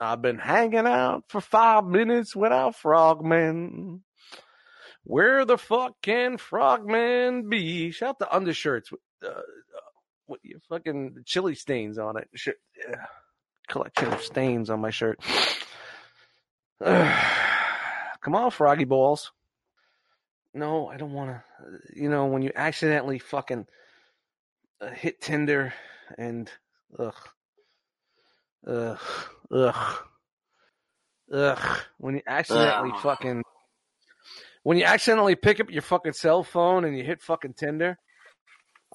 I've been hanging out for five minutes without Frogman. Where the fuck can Frogman be? Shout out to undershirts with, uh, uh, with your fucking chili stains on it. Yeah. Collection of stains on my shirt. Come on, Froggy Balls. No, I don't want to. You know, when you accidentally fucking uh, hit Tinder and ugh, ugh, ugh, ugh. When you accidentally Ugh. fucking when you accidentally pick up your fucking cell phone and you hit fucking Tinder.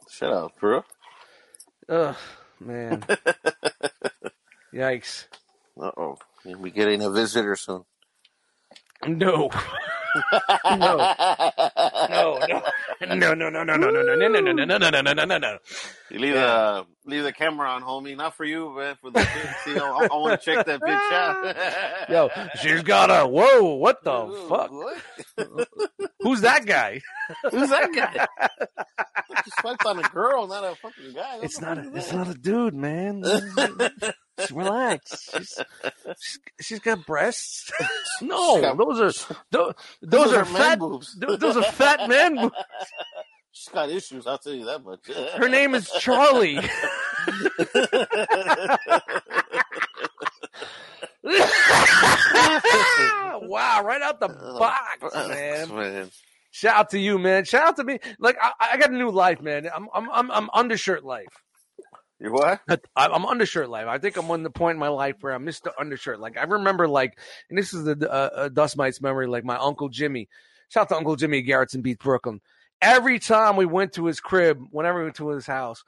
Shut up, bro. Ugh, man. Yikes. Uh oh. Be getting a visitor soon. No. No. No, no. No, no, no, no, no, no, no, no, no, no, no, no, no, no, no, no, no. You leave the leave the camera on, homie. Not for you, but for the kids. Know, I, I want to check that big shot. Yo, she's got a whoa, what the Ooh, fuck? what? Who's that guy? Who's that guy? She swiped on a girl, not a fucking guy. It's not a, it's not a dude, man. Relax. She's, she's, she's got breasts. No, got- those are those, those are man fat. boobs. Those are fat men. boobs. She's got issues. I'll tell you that much. Her name is Charlie. wow, right out the box, man. man. Shout out to you, man. Shout out to me. Like I, I got a new life, man. I'm I'm I'm, I'm undershirt life. You what? I'm undershirt life. I think I'm on the point in my life where I'm Mr. Undershirt. Like I remember, like, and this is the uh, uh, Dust Mites memory. Like my uncle Jimmy. Shout out to Uncle Jimmy Gerritsen Beach, Brooklyn. Every time we went to his crib, whenever we went to his house,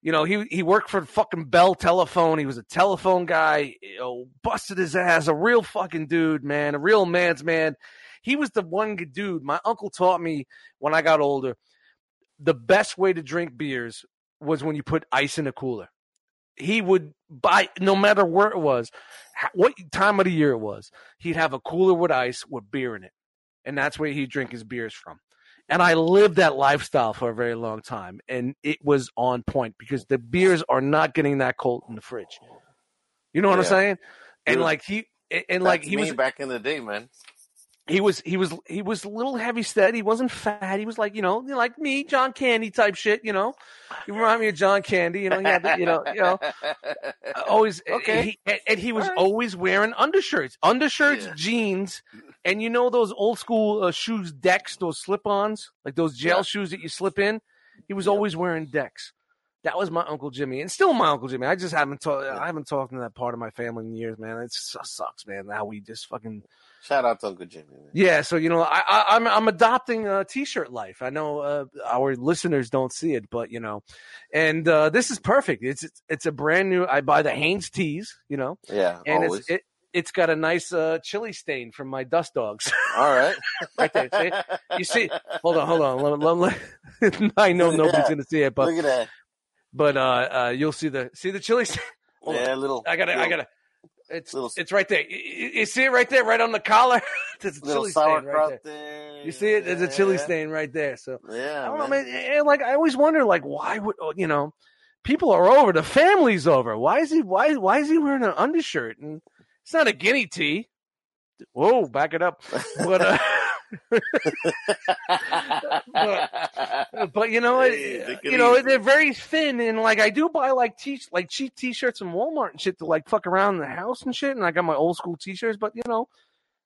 you know, he he worked for the fucking Bell Telephone. He was a telephone guy. You know, busted his ass. A real fucking dude, man. A real man's man. He was the one dude. My uncle taught me when I got older. The best way to drink beers was when you put ice in a cooler. He would buy, no matter where it was, what time of the year it was, he'd have a cooler with ice with beer in it. And that's where he'd drink his beers from. And I lived that lifestyle for a very long time. And it was on point because the beers are not getting that cold in the fridge. You know what I'm saying? And Dude, like he, and like he was, back in the day, man. He was he was he was a little heavy set. He wasn't fat. He was like you know like me, John Candy type shit. You know, you remind me of John Candy. You know, he had the, you know you know always Okay. He, and, and he was right. always wearing undershirts, undershirts, Yeah. jeans, and you know those old school uh, shoes, decks, those slip-ons, like those jail Yeah. shoes that you slip in. He was always wearing decks. That was my uncle Jimmy, and still my uncle Jimmy. I just haven't talked. I haven't talked to that part of my family in years, man. It su- sucks, man. How we just fucking Shout out to Uncle Jimmy. Man. yeah, so you know, I, I, I'm I'm adopting a t-shirt life. I know uh, our listeners don't see it, but you know, and uh, this is perfect. It's, it's it's a brand new. I buy the Hanes tees, you know, Yeah, and always. it's it, it's got a nice uh, chili stain from my dust dogs All right. right there. See? You see? Hold on, hold on. Let, let, let- I know nobody's Yeah. gonna see it, but Look at that. but uh, uh, you'll see the see the chili stain. On. yeah, little. I gotta I gotta. It's little- it's right there. You, you- see it right there, right on the collar. There's a little chili stain right there. there. You see it? There's a chili Yeah. stain right there. So Yeah, I don't know, man. man. And like I always wonder, like why would oh, you know? People are over. The family's over. Why is he? Why? Why is he wearing an undershirt? And it's not a guinea tee. Whoa, back it up. But uh, but you know, it, you know, they're very thin, and like I do buy like t like cheap t-shirts from Walmart and shit to like fuck around in the house and shit, and I got my old school t-shirts. But you know,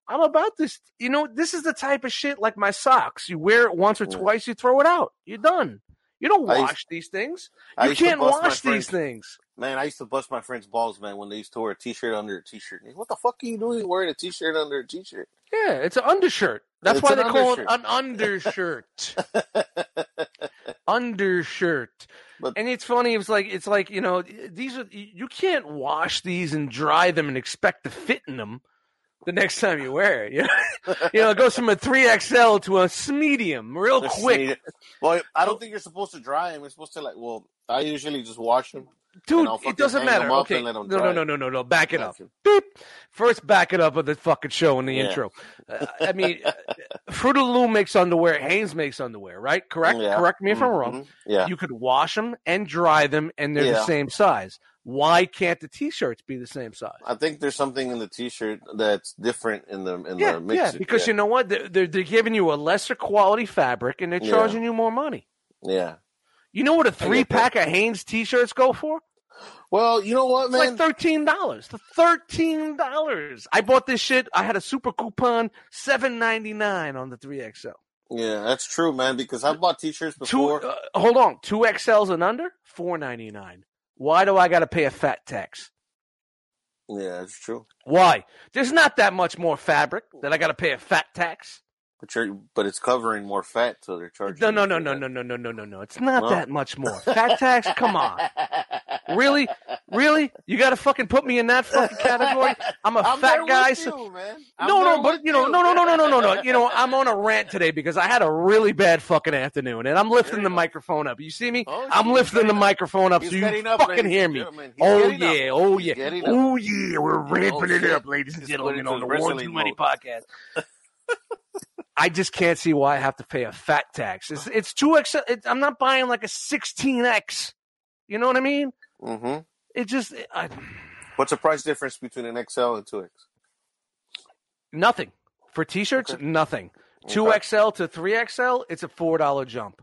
I'm about this. You know, this is the type of shit like my socks. You wear it once or Yeah. twice, you throw it out. You're done. You don't wash these things. You can't wash these things. Man, I used to bust my friends' balls, man, when they used to wear a t-shirt under a t-shirt. What the fuck are you doing wearing a t-shirt under a t-shirt? Yeah, it's an undershirt. That's It's why they call it an undershirt. undershirt. But- and it's funny. It's like it's like you know these are you can't wash these and dry them and expect to fit in them the next time you wear it. You know, you know it goes from a three XL to a medium real quick. Well, I don't think you're supposed to dry them. You're supposed to like. Well, I usually just wash them dude, it doesn't matter. Okay, no, no, no, no, no, no. Back it up. Beep. First, back it up of the fucking show in the Yeah. intro. Uh, I mean, uh, Fruit of the Loom makes underwear. Hanes makes underwear, right? Correct. Yeah. Correct me if I'm wrong. Mhm. Yeah. You could wash them and dry them, and they're the same size. Why can't the t-shirts be the same size? I think there's something in the T-shirt that's different in the in Yeah, the mix. yeah. Because you know what? They're, they're they're giving you a lesser quality fabric, and they're Yeah. charging you more money. yeah. You know what a three pack of Hanes t-shirts go for? Well, you know what, It's man? like thirteen dollars. The thirteen dollars. I bought this shit. I had a super coupon, seven ninety nine on the three XL. yeah, that's true, man. Because I bought T-shirts Two. before. Uh, hold on, two XLs and under, four ninety nine. Why do I got to pay a fat tax? yeah, that's true. Why? There's not that much more fabric that I got to pay a fat tax. But you're, but it's covering more fat, so they're charging. No, no, no, no, no, no, no, no, no, no. It's not No? that much more. Fat tax? Come on. Really? Really? You got to fucking put me in that fucking category? I'm a I'm fat guy. so- you, man. No, no, but you know, you. no, no, no, no, no, no, no. You know, I'm on a rant today because I had a really bad fucking afternoon, and I'm lifting the go. microphone up. You see me? Oh, I'm lifting the up. microphone up He's so you up, fucking hear me. Oh getting up. yeah, oh yeah, oh yeah. We're ramping it up, ladies and gentlemen, on the One Too Many podcast. I just can't see why I have to pay a fat tax. It's it's two X. It, I'm not buying like a 16x. You know what I mean? Mm-hmm. It just I, What's the price difference between an XL and two X? nothing for t-shirts. Okay. Nothing. Two XL to three XL. It's a four dollar jump.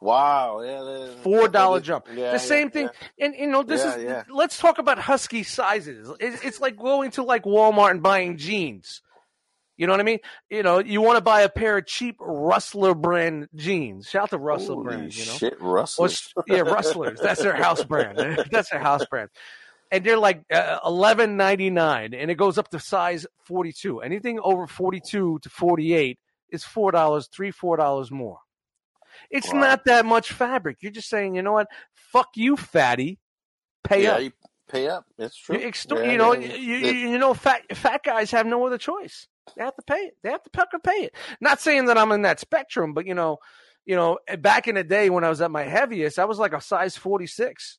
Wow, yeah, Four dollar jump. Yeah, the same yeah, thing. And you know, this is. Let's talk about husky sizes. It's, it's like going to like Walmart and buying jeans. You know what I mean? You know, you want to buy a pair of cheap Rustler brand jeans. Shout out to Rustler Holy brand. You know, shit, Or Russell. yeah, Rustlers. That's their house brand. That's their house brand. And they're like uh, eleven ninety nine, and it goes up to size forty two. Anything over forty two to forty eight is four dollars, three four dollars more. It's Wow. not that much fabric. You're just saying, you know what? Fuck you, fatty. Pay yeah, up. you pay up. It's true. You, extort, Yeah, you know, yeah, you, yeah. you, you know, fat fat guys have no other choice. They have to pay it. They have to fucking pay it. Not saying that I'm in that spectrum, but you know, you know, back in the day when I was at my heaviest, I was like a size 46,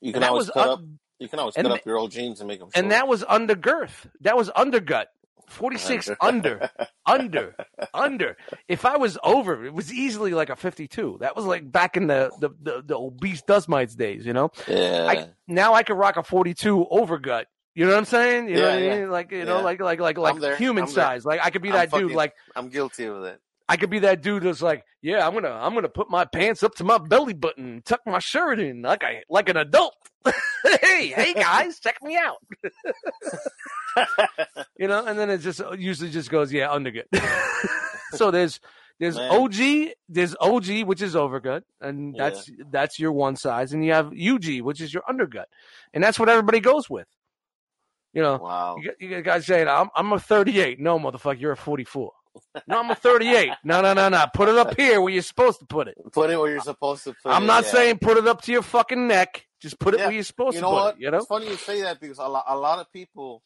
You can always cut up. You can always cut up your old jeans and make them. and that was under girth. That was undergut. 46 under, under, under. If I was over, it was easily like a 52. That was like back in the the, the, the obese dust mites days, you know. Yeah. I, now I could rock a 42 overgut. You know what I'm saying? You know Yeah, what I mean? Like you know, like like like like human I'm there. size. Like I could be I'm that dude. Like I'm guilty of that. I could be that dude that's like, yeah, I'm gonna I'm gonna put my pants up to my belly button, tuck my shirt in like I like an adult. hey, hey guys, check me out. You know, and then it just uh, usually just goes, yeah, undergut. so there's there's Man. OG, there's OG, which is overgut, and Yeah. that's that's your one size, and you have UG, which is your undergut, and that's what everybody goes with. You know, Wow. you, got- you guys saying, I'm, I'm a 38. No, motherfucker, you're a 44. No, I'm a 38. No, no, no, no. Put it up here where you're supposed to put it. Put it where you're supposed to put it. I'm not yeah. saying put it up to your fucking neck. Just put it Yeah, where you're supposed You to know put what? it. You know? It's funny you say that because a lot, a lot of people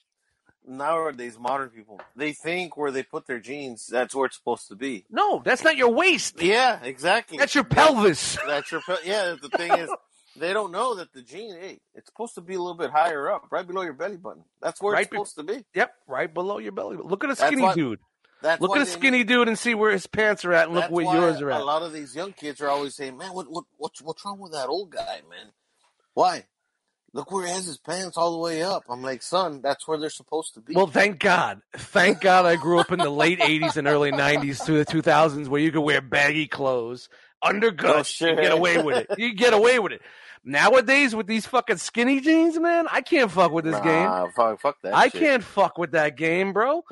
nowadays, modern people, they think where they put their jeans, that's where it's supposed to be. No, that's not your waist. Yeah, exactly. That's your pelvis. That's your. pelvis. Yeah, the thing is, they don't know that the jean, hey, it's supposed to be a little bit higher up, right below your belly button. That's where Right it's be- supposed to be. Yep, right below your belly. Button. Look at a skinny why- dude. That's Look at a skinny dude and see where his pants are at, and look where yours are at. A lot of these young kids are always saying, "Man, what what what's what's wrong with that old guy, man? Why? Look where he has his pants all the way up." I'm like, "Son, that's where they're supposed to be." Well, thank God. Thank God I grew up in the late 80s and early 90s through the 2000s where you could wear baggy clothes, undergut, Oh, shit. get away with it. You get away with it. Nowadays, with these fucking skinny jeans, man, I can't fuck with this game. Fuck, fuck that. I shit. can't fuck with that game, bro.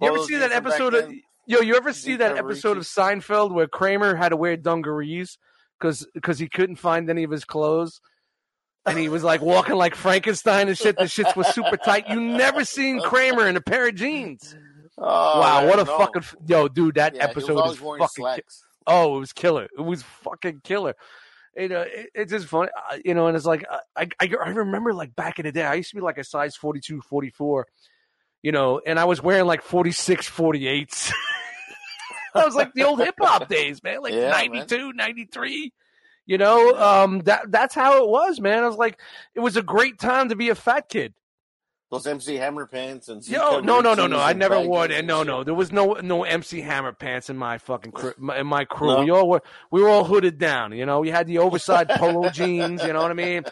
You ever see that jeans from back episode of then? Yo, you ever see that episode of Seinfeld where Kramer had to wear dungarees because because he couldn't find any of his clothes? And he was like walking like Frankenstein and shit. The shits was super tight. You never seen Kramer in a pair of jeans. Oh, wow, what a no. fucking yo, dude! That Yeah, was episode is always wearing fucking. ki- oh, it was killer. It was fucking killer. You know, it, it's just funny, uh, you know, and it's like I, I I remember like back in the day, I used to be like a size 42, 44, you know, and I was wearing like 46, 48s. I was like the old hip hop days, man, like Yeah, 92, 93. You know, um, that that's how it was, man. I was like, it was a great time to be a fat kid. Those MC Hammer pants and Yo, no, no, no, no. I never wore and it. No, no. There was no no MC Hammer pants in my fucking crew. In my crew, No? we all were we were all hooded down. You know, we had the oversized polo jeans. You know what I mean?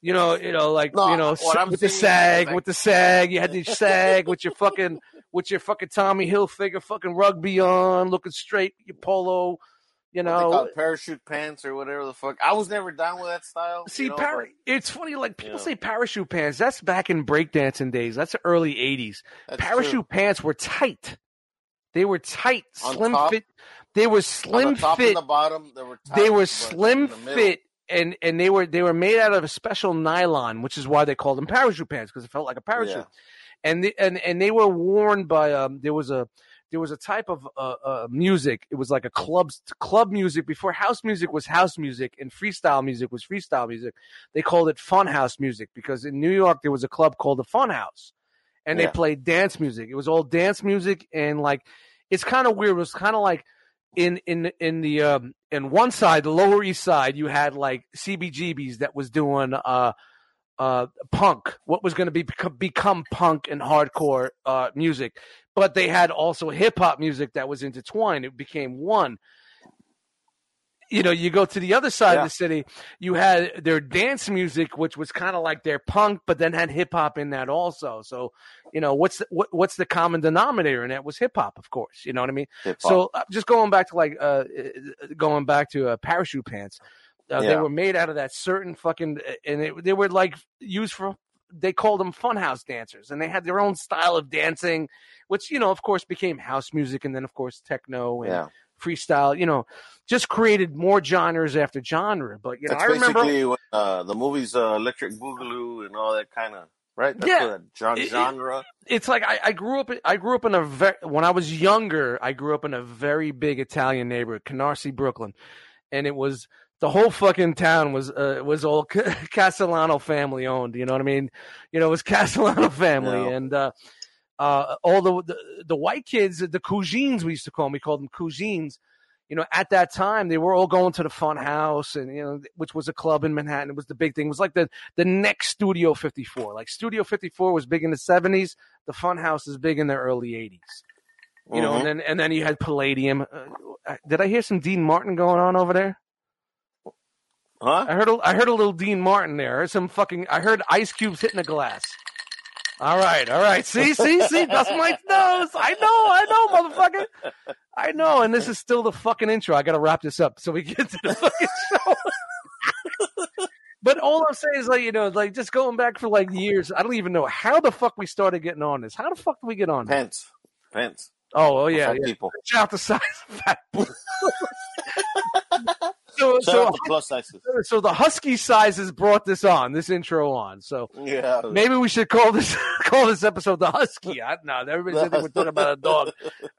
You know, you know, like No, you know, with the sag, like- with the sag. You had the sag with your fucking with your fucking Tommy Hilfiger fucking rugby on, looking straight. Your polo. You What they call know, parachute pants or whatever the fuck. I was never down with that style. See, you know, para- but it's funny. Like people Yeah. say parachute pants. That's back in breakdancing days. That's the early '80s. that's Parachute true. pants were tight. They were tight, On slim top? fit. They were slim fit. and the bottom, they were tight, they were slim the fit, and and they were they were made out of a special nylon, which is why they called them parachute pants because it felt like a parachute. Yeah. And the, and and they were worn by um. There was a there was a type of uh, uh music. It was like a club club music before house music was house music and freestyle music was freestyle music. They called it fun house music because in New York there was a club called the Fun House, and they played dance music. It was all dance music and like it's kind of weird. It was kind of like in in in the um in one side, the Lower East Side, you had like CBGBs that was doing uh uh punk, what was going to be become, punk and hardcore uh music, but they had also hip hop music that was intertwined. It became one. You know, you go to the other side Yeah. of the city, you had their dance music, which was kind of like their punk, but then had hip hop in that also. So, you know, what's the, what, what's the common denominator? And that was hip hop, of course. You know what I mean? Hip-hop. So uh, just going back to like uh, uh, going back to uh, parachute pants, uh, they were made out of that certain fucking, and it, they were like used for. They called them funhouse dancers, and they had their own style of dancing, which you know, of course, became house music, and then of course techno and yeah, freestyle. You know, just created more genres after genre. But you know, that's I remember what, uh, the movies uh, Electric Boogaloo and all that kind of right. That's Yeah. what that gen- It- it- genre. it's like I, I grew up. I grew up in a very when I was younger. I grew up in a very big Italian neighborhood, Canarsie, Brooklyn, and it was the whole fucking town was uh, was all Castellano family owned. You know what I mean? You know, it was Castellano family, Yeah. and uh, uh, all the, the the white kids, the cousins, we used to call them. We called them cousins. You know, at that time, they were all going to the Fun House, and you know, which was a club in Manhattan. It was the big thing. It was like the the next Studio 54. Like Studio 54 was big in the 70s. The Fun House is big in the early 80s. You know, Mhm. and then and then you had Palladium. Uh, did I hear some Dean Martin going on over there? Huh? I heard a, I heard a little Dean Martin there. I heard some fucking. I heard ice cubes hitting a glass. All right, all right. See, see, see. That's my nose. I know, I know, motherfucker. I know. And this is still the fucking intro. I got to wrap this up so we get to the fucking show. but all I'm saying is, like, you know, like just going back for like years. I don't even know how the fuck we started getting on this. How the fuck did we get on? this? Pence, Pence. Oh, oh yeah, yeah. people. Shout out the size of fat boy. so, so, plus sizes. so the husky sizes brought this on, this intro on. So Yeah, maybe we should call this call this episode the husky. I, no, everybody said they were talking about a dog.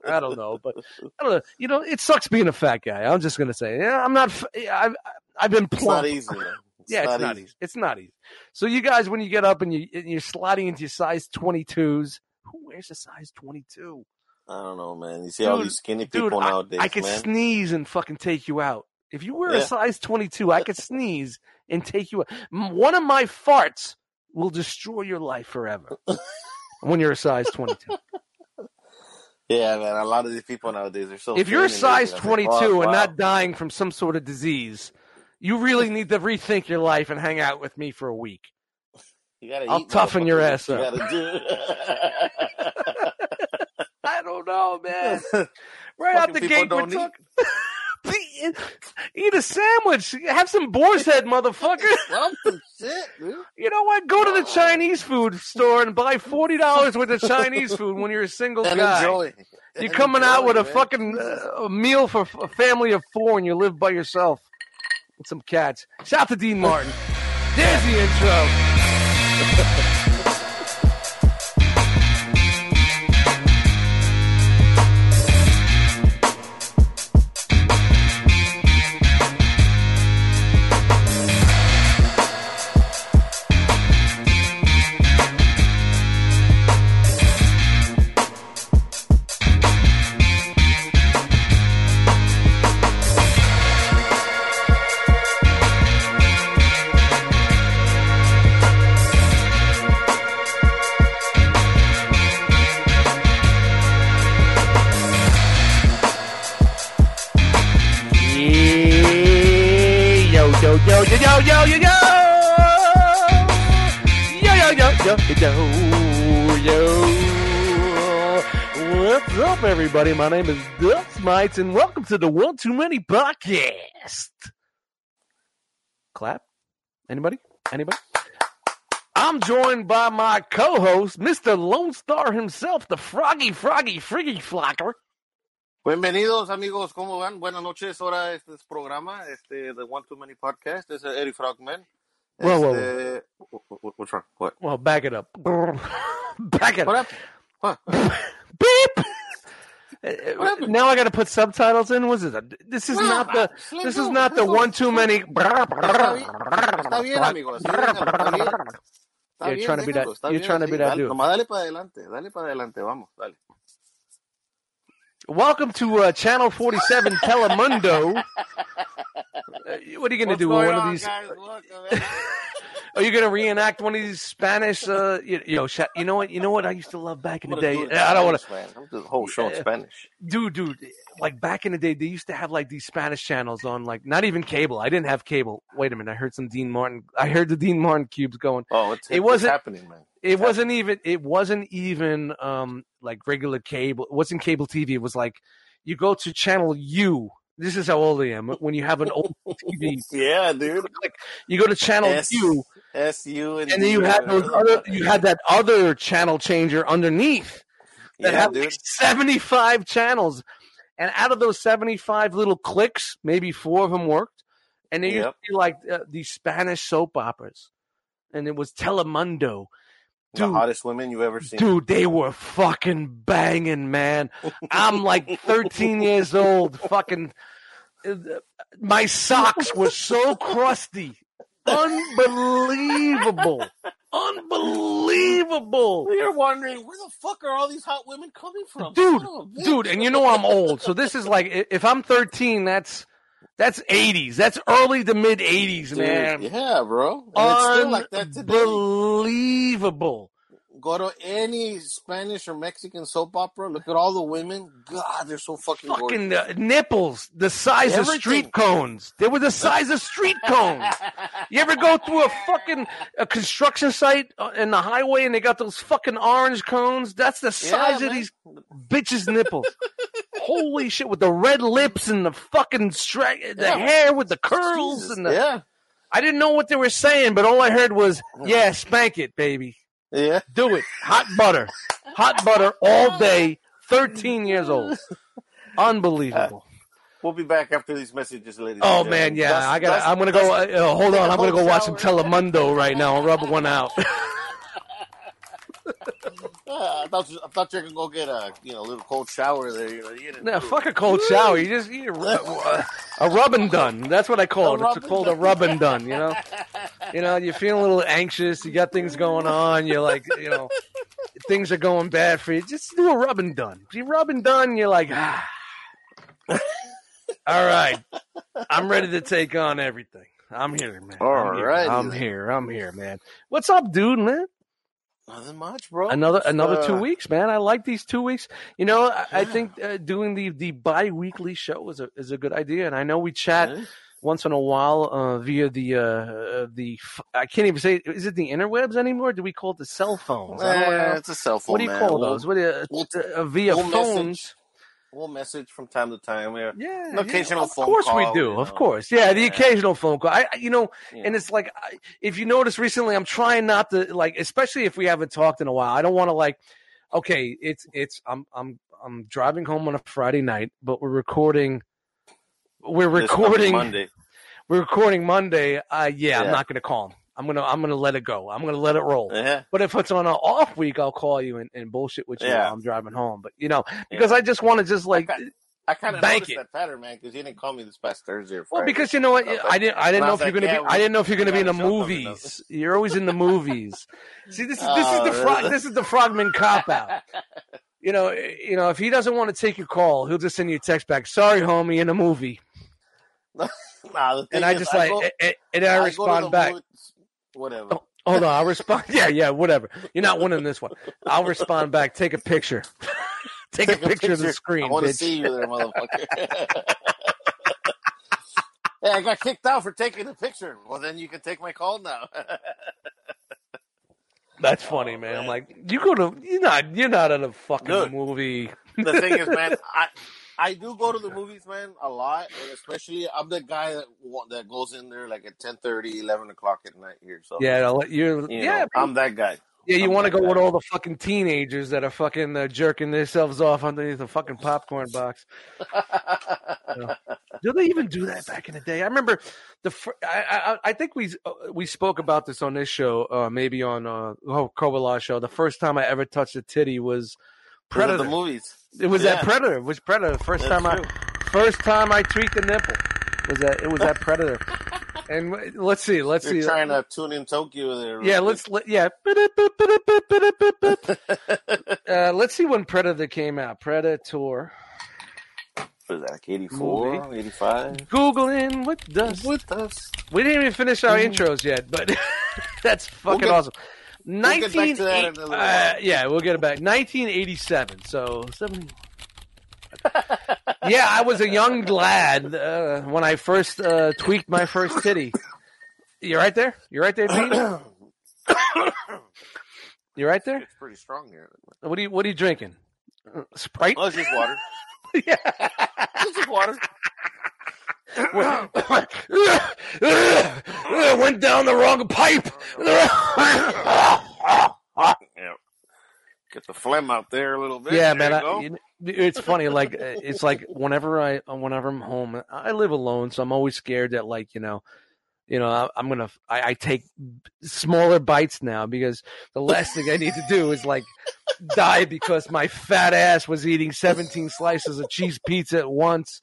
I don't know, but I don't know. You know, it sucks being a fat guy. I'm just gonna say, yeah, I'm not. I've I've been it's plump. not easy. It's yeah, it's not easy. It's not easy. So you guys, when you get up and you and you're sliding into your size 22s, who wears a size 22? I don't know, man. You see all these skinny Dude, people I, nowadays, I could man. sneeze and fucking take you out. If you wear a size 22, I could sneeze and take you out. One of my farts will destroy your life forever when you're a size 22. yeah, man. A lot of these people nowadays are so. if you're a size everything. I was 22 like, wow, and wow. not dying from some sort of disease, you really need to rethink your life and hang out with me for a week. you gotta I'll toughen your ass You up. gotta I don't know, man. do. Right out the gate, we're talking. Eat a sandwich. Have some boar's head, motherfucker. Something shit, dude. You know what? Go to the Chinese food store and buy forty dollars worth of Chinese food when you're a single And guy. enjoy. You're And coming out enjoy, with a man. fucking uh, a meal for a family of four, and you live by yourself with some cats. Shout out to Dean Martin. There's the intro. everybody? My name is Dust Mites, and welcome to the One Too Many podcast. Clap. Anybody? Anybody? I'm joined by my co-host, Mr. Lone Star himself, the Froggy Froggy Friggy Flocker. Bienvenidos amigos, ¿cómo van? Buenas noches, ahora este es programa, este, The One Too Many Podcast, es Eddie Frogman. Whoa, whoa, Este, wh- wh- What's wrong? What? Well, back it up. back it What up. happened? What? Beep. What happened? Now I got to put subtitles in. What is it? This is not the. This is not the one too many. Está bien, amigo, así déjalo, está bien. Está You're trying to be that- you're trying to be that dude. Nomás dale para adelante, dale para adelante, vamos, dale. Welcome to uh, Channel 47 Telemundo. Uh, what are you going to do? going One on, of these? Are you going to reenact one of these Spanish? Uh, you, you know, you know what? You know what I used to love back in the day. do I don't want to. Man. I'm doing the whole show in Spanish. dude, dude, like back in the day, they used to have like these Spanish channels on, like not even cable. I didn't have cable. Wait a minute, I heard some Dean Martin. I heard the Dean Martin cubes going. Oh, it's, It it's wasn't- happening, man. It wasn't even. It wasn't even um like regular cable. It wasn't cable TV. It was like you go to channel U. This is how old I am. When you have an old TV, Yeah, dude. Like you go to channel S- U, S U and and then you had those other. You had that other channel changer underneath. that yeah, had like 75 channels. And out of those 75 little clicks, maybe four of them worked. And they used to be like uh, these Spanish soap operas. And it was Telemundo. The hottest women you've ever seen. dude, they were fucking banging, man. I'm like 13 years old. Fucking, my socks were so crusty. Unbelievable. Unbelievable. You're wondering where the fuck are all these hot women coming from, dude, oh, Son of a bitch. dude, and you know I'm old, so this is like if I'm 13, that's that's 80s, that's early to mid 80s, Dude, man. Yeah, bro. And it's still like that today. Unbelievable. Go to any Spanish or Mexican soap opera. Look at all the women. God, they're so fucking, Fucking uh, nipples the size of street cones. They were the size of street cones. You ever go through a fucking a construction site uh, in the highway and they got those fucking orange cones? That's the size Yeah, of man. these bitches' nipples. Holy shit! With the red lips and the fucking stra- the Yeah. hair with the curls Jesus, and the. yeah, I didn't know what they were saying, but all I heard was, "Yeah, spank it, baby, yeah. do it, hot butter, hot butter all day." Thirteen years old, unbelievable. We'll be back after these messages, ladies. Oh man, yeah, Dust- I got. I'm gonna go. Uh, uh, hold on, I'm gonna go watch some. Telemundo right now I'll rub one out. I thought you, I thought you gonna go get a you know a little cold shower there. You know, you didn't no, do it. fuck a cold shower. You just you, uh, a rub and done. That's what I call A it. It's called a rub and done. You know, you know, you're feeling a little anxious. You got things going on. You're like, you know, things are going bad for you. Just do a rub and done. If you rub and done, you're like, ah. All right, I'm ready to take on everything. I'm here, man. All I'm here. righty I'm here. I'm here, man. What's up, dude, man? Nothing much, bro. another Just, another two uh, weeks, man. I like these two weeks. You know, I, I think uh, doing the the bi-weekly show is a is a good idea, and I know we chat yeah. once in a while uh, via the uh, uh, the I can't even say is it the interwebs anymore? Do we call it the cell phones? Eh, it's a cell phone. What do you man. call We'll- those? What do you, we'll- uh, via we'll phones? message. We'll message from time to time. Yeah. Yeah, An occasional yeah, of phone course we do. you Of know. course, yeah, the occasional phone call. I, I- you know, Yeah. and it's like I, if you notice recently, I'm trying not to like, especially if we haven't talked in a while. I don't want to like, okay, it's it's I'm I'm I'm driving home on a Friday night, but we're recording. We're recording. Monday. We're recording Monday. Uh, yeah, I'm not going to call him. I'm gonna I'm gonna let it go. I'm gonna let it roll. Yeah. But if it's on an off week, I'll call you and, and bullshit with you Yeah. while I'm driving home. But you know, because I just want to just like I kind of Bank noticed it. that pattern, man, because you didn't call me this past Thursday or Friday. Well, because you know what, I didn't. I didn't know if you're gonna yeah, be. I didn't know if you're gonna be in the got a show coming up. movies. You're always in the movies. See, this is this is Oh, the frog. This is the frogman cop out. You know, eh, you know, if he doesn't want to take your call, he'll just send you a text back. Sorry, homie, in a movie. nah, eh, eh, And I just like, and- I respond back. Whatever. Oh, Hold on, I'll respond. Yeah, yeah, whatever. You're not winning this one. I'll respond back. Take a picture. Take, a, picture of the screen, I want to see you there, motherfucker. Hey, I got kicked out for taking a picture. Well, then you can take my call now. That's funny, Oh, man. I'm man. like, you go to you're not you're not in a fucking movie. the thing is, man, I I do go to the movies, man, a lot, and especially I'm the guy that that goes in there like at 10:30, 11 o'clock at night here. So Yeah, I'll let you. you yeah, know, I'm that guy. yeah. You want to that go with all the fucking teenagers that are fucking uh, jerking themselves off underneath a fucking popcorn box. Do they even do that back in the day? I remember the. Fir- I, I I think we uh, we spoke about this on this show, uh, maybe on uh oh, Kovala show. The first time I ever touched a titty was Predator. Predator. the movies. It was Yeah. that Predator. It was Predator. The first That's time true. I first time I tweaked the nipple was that it was that Predator. and let's see, let's You're see. trying to tune in Tokyo there. yeah, real let's let, yeah. Uh, let's see when Predator came out. Predator. Was that, like 84, 85? Googling what does With us. we didn't even finish our Mhm. intros yet, but that's fucking get- awesome. Get back to that 19 in a little uh, yeah, we'll get it back. 1987. So 70. yeah, I was a young lad uh, when I first uh, tweaked my first titty. You're right there? You're right there, Dean? You right there? It's pretty strong here. What are you What are you drinking? Sprite? Oh, it's just water. yeah. It's just water. Went down the wrong pipe. Yeah. Get the phlegm out there a little bit. yeah, There man. I, you it's funny. Like uh, it's like whenever I whenever I'm home, I live alone, so I'm always scared that like you know, you know, I, I'm gonna I, I take smaller bites now because the last thing I need to do is like die because my fat ass was eating 17 slices of cheese pizza at once.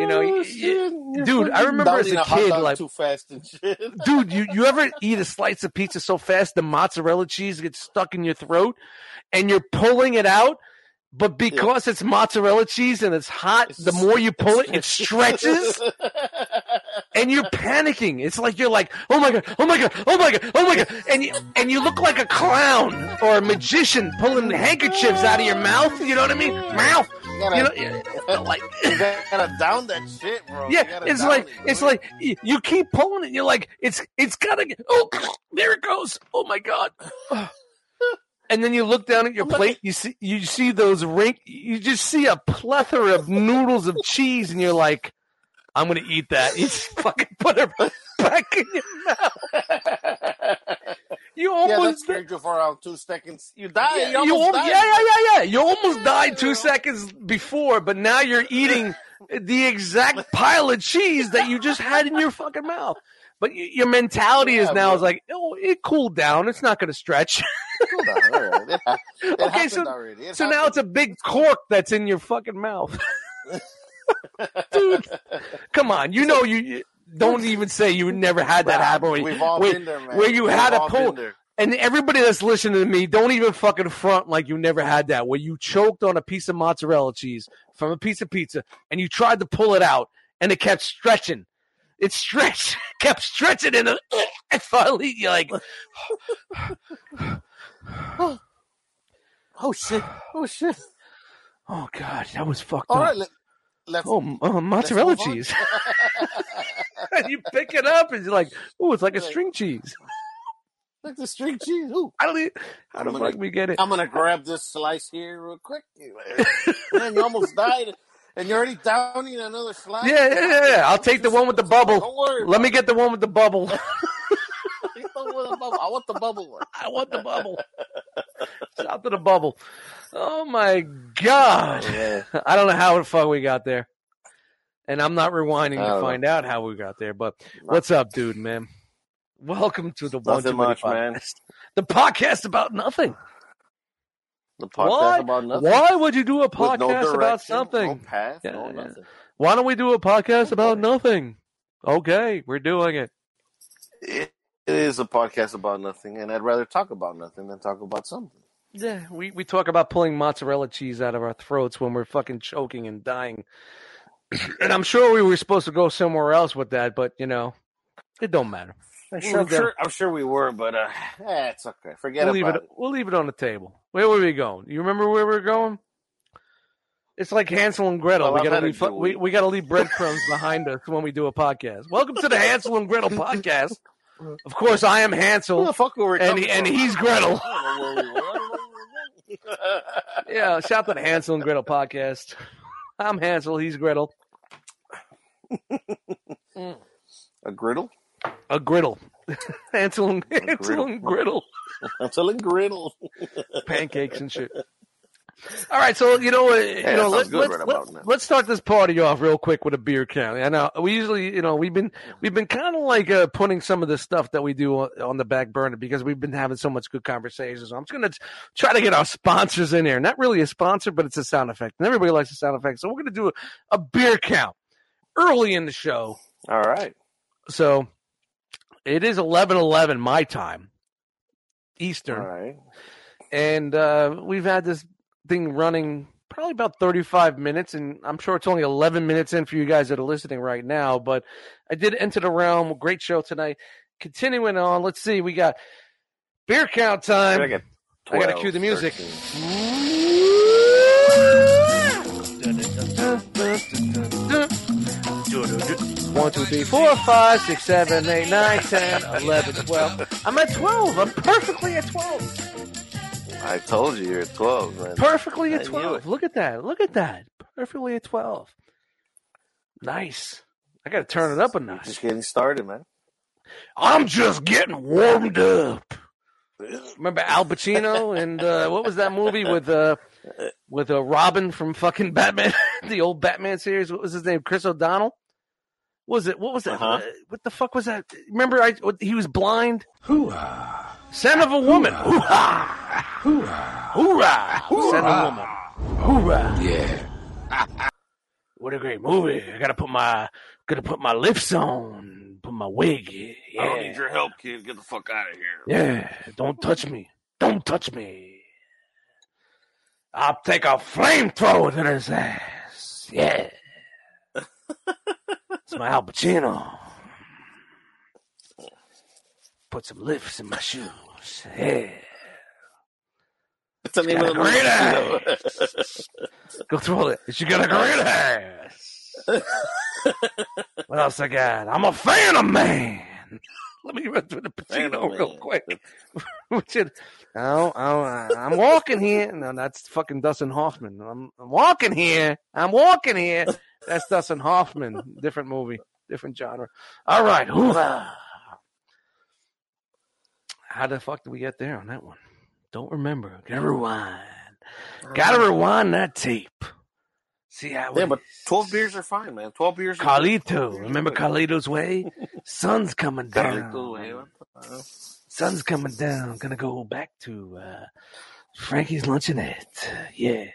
You know, Oh, y- y- shit. You're dude, I remember as a kid, like- too fast and shit. Dude, you, you ever eat a slice of pizza so fast the mozzarella cheese gets stuck in your throat and you're pulling it out, but because it's mozzarella cheese and it's hot, the more you pull it, it stretches and you're panicking. It's like you're like, oh my god, oh my god, oh my god, oh my god, and you and you look like a clown or a magician pulling handkerchiefs out of your mouth. You know what I mean? Mouth. You gotta, You know, yeah, uh, like you gotta down that shit, bro. Yeah, it's like it, it's like you keep pulling it. You're like it's it's gotta get. Oh, there it goes. Oh my god. And then you look down at your plate. You see you see those rink. You just see a plethora of noodles of cheese, and you're like, I'm gonna eat that. You just fucking put it back in your mouth. You almost yeah, that almost scared for around two seconds. You die. yeah, you you al- died. yeah, yeah, yeah, yeah. You almost died Yeah. two seconds before, but now you're eating the exact pile of cheese that you just had in your fucking mouth. But y- your mentality is now bro. is like, oh, it cooled down. It's not going to stretch. Hold on, all right. It, Okay, happened so- so now it's a big cork that's in your fucking mouth. Dude, come on. You know you. Don't even say you never had that happen. where- We've all where- been there, man. where you We've had all pull- And everybody that's listening to me, don't even fucking front like you never had that, where you choked on a piece of mozzarella cheese from a piece of pizza and you tried to pull it out and it kept stretching. It stretched, kept stretching, and, and finally you're like, Oh shit! Oh shit! oh god, that was fucked All up. right, let's. Oh, uh, mozzarella on. cheese. and you pick it up and you're like, oh, it's like a Like- string cheese. Like the string cheese. Ooh. I don't. Even, how I'm the gonna- fuck we get it? I'm gonna grab this slice here real quick. Man, you almost died, and you're already downing another slice. Yeah, yeah, yeah, yeah. I'll take the one with the bubble. Don't worry. Let me get the one with the bubble. Get the one with the bubble. I want the bubble one. I want the bubble. Shout to the bubble. Oh my god. Yeah. I don't know how the fuck we got there. And I'm not rewinding to don't know. find out how we got there, but what's up, dude, man? Welcome to the One Nothing much, man. podcast. The podcast about nothing. The podcast Why? about nothing. Why would you do a With no podcast about something? No path. Yeah, no yeah. Why don't we do a podcast about nothing? Okay, we're doing. It, it is a podcast about nothing, and I'd rather talk about nothing than talk about something. Yeah, we, we talk about pulling mozzarella cheese out of our throats when we're fucking choking and dying. and I'm sure we were supposed to go somewhere else with that, but you know, it don't matter. I'm sure, sure, I'm sure we were, but uh, eh, it's okay. Forget we'll about it, it. We'll leave it on the table. Where were we going? You remember where we were going? It's like Hansel and Gretel. Well, we gotta leave we, we gotta leave breadcrumbs behind us when we do a podcast. Welcome to the Hansel and Gretel podcast. Of course, I am Who Hansel. the fuck were we And he- and he's Gretel. Yeah, shout out to the Hansel and Gretel podcast. I'm Hansel. He's Gretel. A griddle? A griddle. Hansel and Hansel griddle. and Gretel. I'm telling griddle. pancakes and shit. All right, so you know, you that know, let's good let's, right let, let's start this party off real quick with a beer count. I know we usually, you know, we've been we've been kind of like uh, putting some of the stuff that we do on, on the back burner because we've been having so much good conversations. So I'm just gonna try to get our sponsors in here. Not really a sponsor, but it's a sound effect, and everybody likes a sound effect. So we're gonna do a, a beer count early in the show. All right. So it is eleven eleven my time, Eastern All right. and uh, we've had this thing running probably about 35 minutes and i'm sure it's only 11 minutes in for you guys that are listening right now but i did enter the realm great show tonight continuing on let's see we got beer count time I, get I gotta cue the music. 13. One, two, three, four, five, six, seven, eight, nine, ten, eleven, twelve. I'm at 12. I'm perfectly at 12. I told you you're at 12, man. Perfectly at 12. Look at that. Look at that. Perfectly at 12. Nice. I got to turn it up a notch. Just getting started, man. I'm just getting warmed up. Remember Al Pacino and uh, what was that movie with uh with uh, Robin from fucking Batman, the old Batman series? What was his name? Chris O'Donnell. What was it? What was that? Uh-huh. Uh, what the fuck was that? Remember, I he was blind. Hoorah! Son of a woman. Hoorah! Hoorah! Hoorah! Son of a woman. Hoorah! Yeah. What a great movie! I gotta put my gotta put my lifts on, put my wig. Yeah. I don't need your help, kid. Get the fuck out of here. Yeah, don't touch me. Don't touch me. I'll take a flamethrower to his ass. Yeah. it's my Al Pacino. Put some lifts in my shoes. Yeah. What's the name of the great movie? Go through it. She got a great ass. what else I got? I'm a fan of man. Let me run through the Pacino real quick. Which is, oh, oh, I'm walking here. No, that's fucking Dustin Hoffman. I'm, I'm walking here. I'm walking here. That's Dustin Hoffman. Different movie, different genre. All right. How the fuck did we get there on that one? Don't remember. Gotta rewind. Gotta rewind that tape. See how Yeah, but 12 beers are fine, man. 12 beers are Carlito. Remember Carlito's way? Sun's coming down. Carlito's way. what the- Sun's coming down. Gonna go back to uh, Frankie's Luncheonette. Yeah.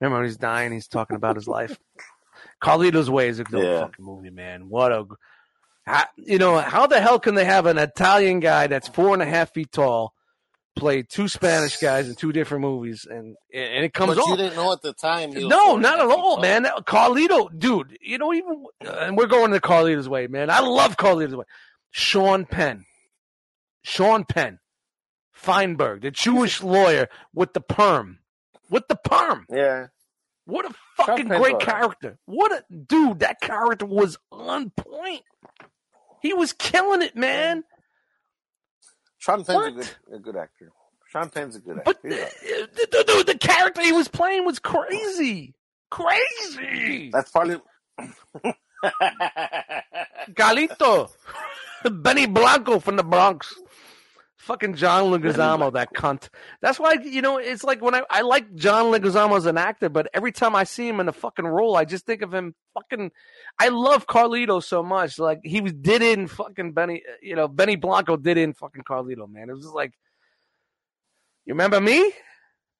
Remember when he's dying? He's talking about his life. Carlito's Way is a good Yeah. fucking movie, man. What a, how, you know, how the hell can they have an Italian guy that's four and a half feet tall play two Spanish guys in two different movies, and and it comes But you off? didn't know at the time. No, not at all, feet man. Carlito, dude, you know, even and we're going to Carlito's way, man. I love Carlito's way. Sean Penn, Sean Penn, Feinberg, the Jewish lawyer with the perm, with the perm. Yeah. What a fucking great character. What a dude, that character was on point. He was killing it, man. Sean Penn's a good, a good actor. Sean Penn's a good But actor. Uh, the, He's all right. the, the, the character he was playing was crazy. Crazy. That's probably. Galito. Benny Blanco from the Bronx. Fucking John Leguizamo, that cunt. That's why, you know, it's like when I, I like John Leguizamo as an actor, but every time I see him in a fucking role, I just think of him fucking. I love Carlito so much. Like, he was did in fucking Benny, uh, you know, Benny Blanco did in fucking Carlito, man. It was just like, you remember me?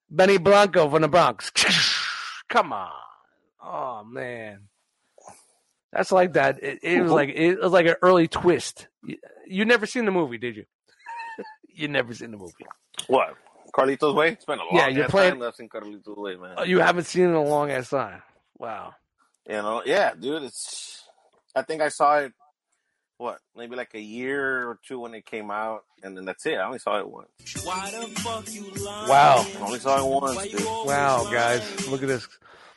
Benny Blanco from the Bronx. Come on. Oh, man. That's like that. It, it was like it was like an early twist. You, you never seen the movie, did you? You never seen the movie. What? Carlito's Way? It's been a long Yeah, you're playing- time I've seen Carlito's Way, man. Oh, you haven't seen it in a long ass time. Wow. You know, yeah, dude. It's. I think I saw it. What? Maybe like a year or two when it came out, and then that's it. I only saw it once. Wow. I only saw it once, dude. Wow, guys, look at this.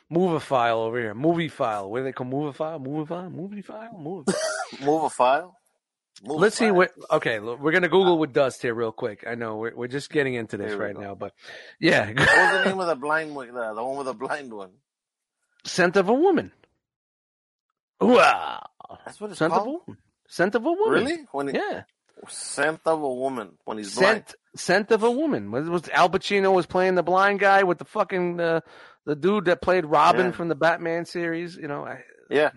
Move a file over here. Movie file. What do they call movie file? Movie file? Movie file? Movie. Move a file. Let's see what. Okay, look, we're gonna Google with Dust here real quick. I know we're we're just getting into this right go. now, but yeah, What was the name of the blind one? The, the one with the blind one. scent of a woman. Wow, That's what it's scent of a woman. Scent of a woman. Really? When he, Yeah, scent of a woman when he's blind. scent scent of a woman. Was, was Al Pacino was playing the blind guy with the fucking uh, the dude that played Robin Yeah. from the Batman series. You know, I, Yeah,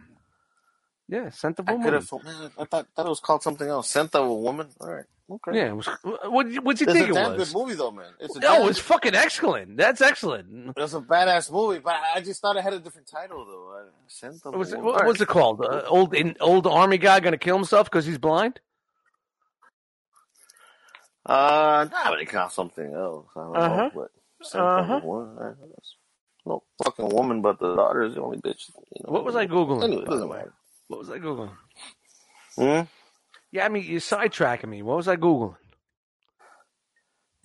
yeah, scent of a I woman. Man, I thought thought it was called something else. Scent of a woman. All right. Okay. Yeah, it was, what what you It's think a it damn was? good movie though, man. It's a No, damn it's fucking excellent. That's excellent. It's a badass movie, but I just thought it had a different title though. Uh, Scent of What was a it, Woman. what was it called? Uh, old in, old army guy gonna kill himself because he's blind? Uh, nah, but it called something else. I don't Uh-huh. know, Uh-huh. of a Woman. I guess. No fucking woman, but the daughter is the only bitch. You know. What was I googling? Anyway, it doesn't matter. What was I googling? Hmm? Yeah, I mean you're sidetracking me. What was I googling?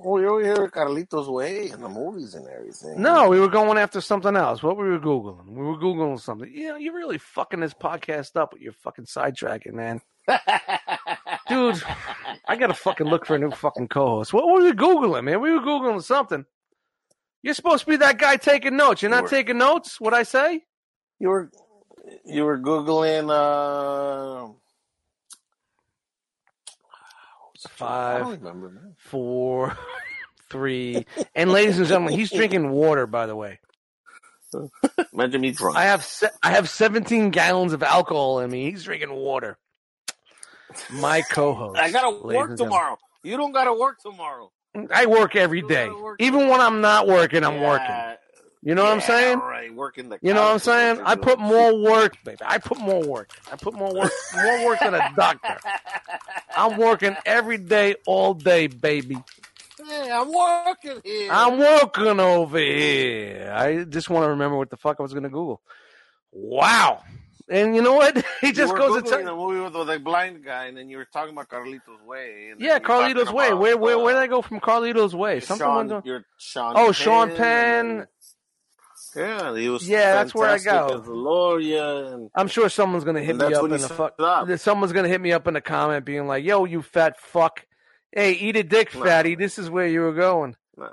Oh, you were here, Carlitos Way, and the movies and everything. No, we were going after something else. What were we googling? We were googling something. You know, you're really fucking this podcast up with your fucking sidetracking, man. Dude, I gotta fucking look for a new fucking co-host. What were we googling, man? We were googling something. You're supposed to be that guy taking notes. You're not Sure. taking notes. What I say? you were you were googling. Uh, Five, remember. Four, three, and ladies and gentlemen, he's drinking water. By the way, Imagine me drunk. I have se- I have 17 gallons of alcohol in me. He's drinking water. My co-host. I gotta work tomorrow. You don't gotta work tomorrow. I work every day, work even when I'm not working. I'm working. Yeah, You know what I'm saying? Right, working the. You know what I'm couch is what saying? I put more work, baby. I put more work. I put more work, more work than a doctor. I'm working every day, all day, baby. Hey, I'm working here. I'm working over here. I just want to remember what the fuck I was going to Google. Wow. And you know what? He just goes to Googling tell the movie with the blind guy, and then you were talking about Carlitos Way. Yeah, you were talking Carlitos Way. about, Where, where, uh, where did I go from Carlitos Way? Something Sean, went on- you're Sean Oh, Sean Penn. Yeah, he was. Yeah, that's where I fantastic go. As a and I'm sure someone's gonna hit And me up in the fuck. up. Someone's gonna hit me up in the comment, being like, "Yo, you fat fuck! Hey, eat a dick, Nah. fatty. This is where you were going." nah,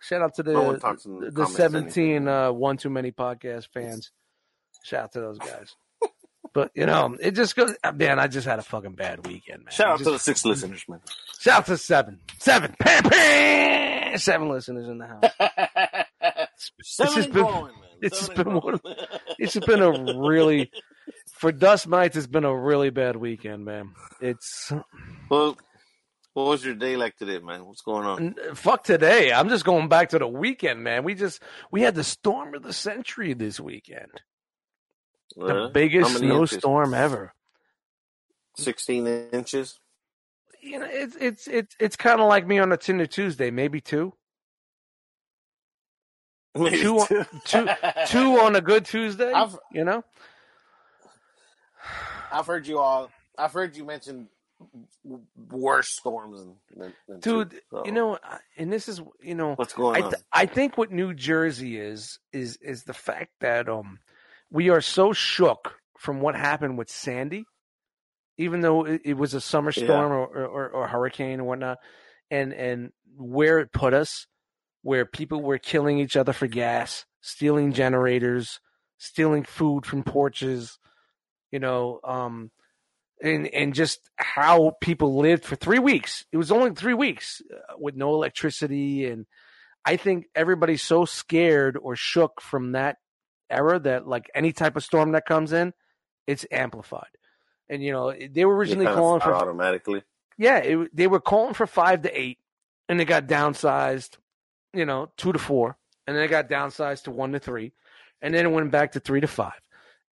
Shout out to the No one the the 17 uh, one too many podcast fans. Shout out to those guys. but you know, it just goes. Man, I just had a fucking bad weekend, man. shout out Just- to the six listeners, man. shout out to seven, seven, pam, pam, seven listeners in the house. Seven has been- it's Seven been one. It's been a really for Dust Mites. It's been a really bad weekend, man. It's well, what was your day like today, man? What's going on? Fuck today. I'm just going back to the weekend, man. We just we had the storm of the century this weekend. The Uh, how biggest inches? snowstorm ever. Sixteen inches. You know, it's it's it's it's kind of like me on a Tinder Tuesday, maybe two, Two- two. two- two on a good Tuesday. I've- You know, I've heard you all. I've heard you mention worse storms than, than, than dude. two, so You know, and this is you know, what's going I on? I think what New Jersey is is is the fact that um we are so shook from what happened with Sandy, even though it, it was a summer Yeah. storm or, or, or hurricane or whatnot, and and where it put us, where people were killing each other for gas, stealing generators, stealing food from porches, you know, um, and and just how people lived for three weeks. It was only three weeks uh, with no electricity, and I think everybody's so scared or shook from that era that like any type of storm that comes in, it's amplified. And you know they were originally calling for automatically. yeah, it, they were calling for five to eight, and it got downsized, you know, two to four, and then it got downsized to one to three, and then it went back to three to five.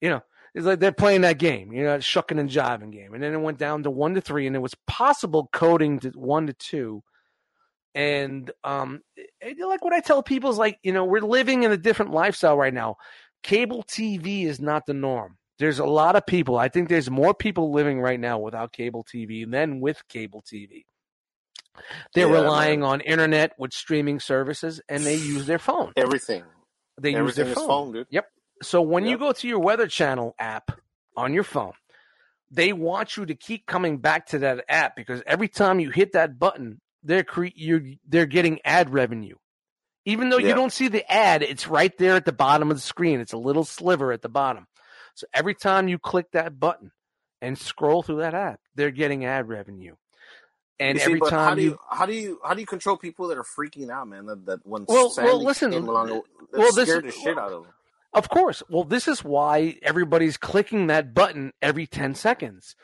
You know, it's like they're playing that game, you know, shucking and jiving game, and then it went down to one to three, and it was possible coding to one to two. And um, it- like what I tell people is like, you know, we're living in a different lifestyle right now. Cable TV is not the norm. There's a lot of people. I think there's more people living right now without cable TV than with cable TV. They're Yeah, relying man. on internet with streaming services, and they use their phone. Everything. They use their phone. phone, dude. Yep. So when you go to your Weather Channel app on your phone, they want you to keep coming back to that app because every time you hit that button, they're cre- you're they're getting ad revenue. Even though you don't see the ad, it's right there at the bottom of the screen. It's a little sliver at the bottom. So every time you click that button and scroll through that app, they're getting ad revenue. And You see, every time how do you you how do you how do you control people that are freaking out, man? That, that when Well- Sandy well, listen, came along, well, this- scared the shit out of them. Of course. Well, this is why everybody's clicking that button every 10 seconds.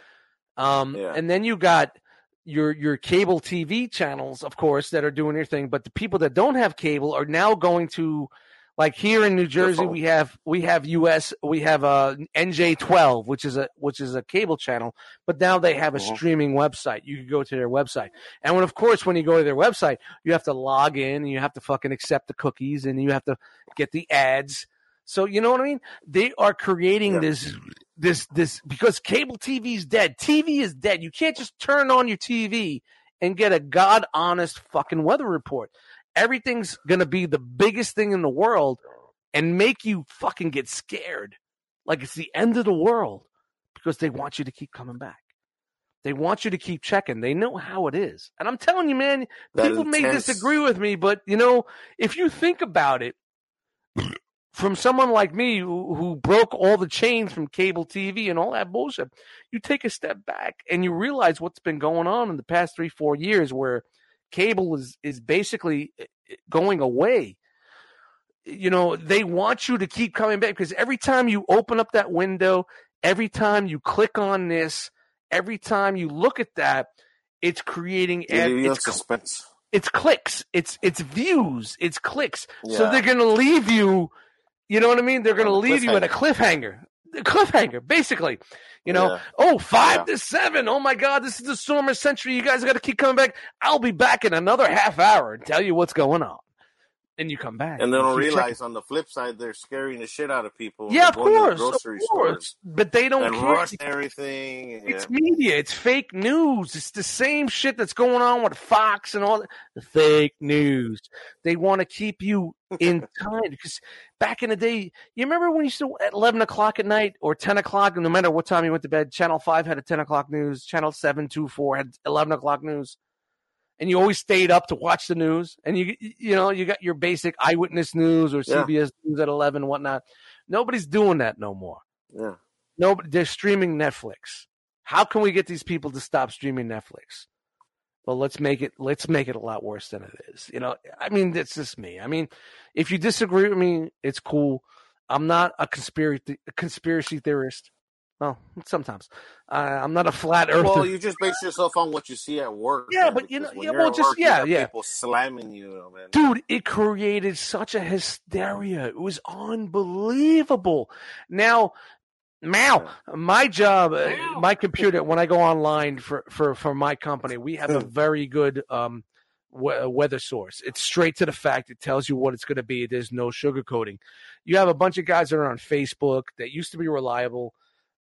Um, Yeah. And then you got your your cable TV channels, of course, that are doing their thing. But the people that don't have cable are now going to, like here in New Jersey, we have we have US we have uh, NJ12, which is a which is a cable channel. But now they have a Mhm. streaming website. You can go to their website, and when of course when you go to their website, you have to log in and you have to fucking accept the cookies and you have to get the ads. So you know what I mean? They are creating Yeah. this this this because cable TV is dead. TV is dead. You can't just turn on your TV and get a god honest fucking weather report. Everything's gonna be the biggest thing in the world and make you fucking get scared. Like it's the end of the world because they want you to keep coming back. They want you to keep checking. They know how it is. And I'm telling you, man, That people may intense- disagree with me, but you know, if you think about it, from someone like me who, who broke all the chains from cable TV and all that bullshit, you take a step back and you realize what's been going on in the past three, four years where cable is, is basically eh, going away. You know, they want you to keep coming back because every time you open up that window, every time you click on this, every time you look at that, it's creating ad, leave you in it's suspense. it's clicks, it's it's views, it's clicks. So they're gonna leave you. You know what I mean? They're gonna leave you at a cliffhanger. Cliffhanger, basically. You know, Yeah. oh, five Yeah. to seven. Oh my God, this is the storm of century. You guys got to keep coming back. I'll be back in another half hour and tell you what's going on. And you come back, And they don't realize on the flip side they're scaring the shit out of people. Yeah, of course, grocery of course. But they don't and care. rush everything. Yeah. It's media. It's fake news. It's the same shit that's going on with Fox and all that. The fake news. They want to keep you in time because back in the day, you remember when you used to at eleven o'clock at night or ten o'clock, no matter what time you went to bed, Channel Five had a ten o'clock news. Channel Seven Two Four had eleven o'clock news. And you always stayed up to watch the news, and you you know you got your basic eyewitness news or Yeah. CBS news at eleven and whatnot. Nobody's doing that no more. yeah. No, they're streaming Netflix. How can we get these people to stop streaming Netflix? Well, let's make it let's make it a lot worse than it is. You know, I mean, that's just me. I mean, if you disagree with me, it's cool. I'm not a conspiracy conspiracy theorist. Well, sometimes uh, I'm not a flat earther. Well, you just base yourself on what you see at work. Yeah, man, but you know- when yeah, well, just- work, yeah, yeah. People slamming you, man. dude it created such a hysteria it was unbelievable now Mal, my job, uh, my computer, when I go online for, for, for my company, we have a very good um, weather source. It's straight to the fact. It tells you what it's going to be. There's no sugarcoating. You have a bunch of guys that are on Facebook that used to be reliable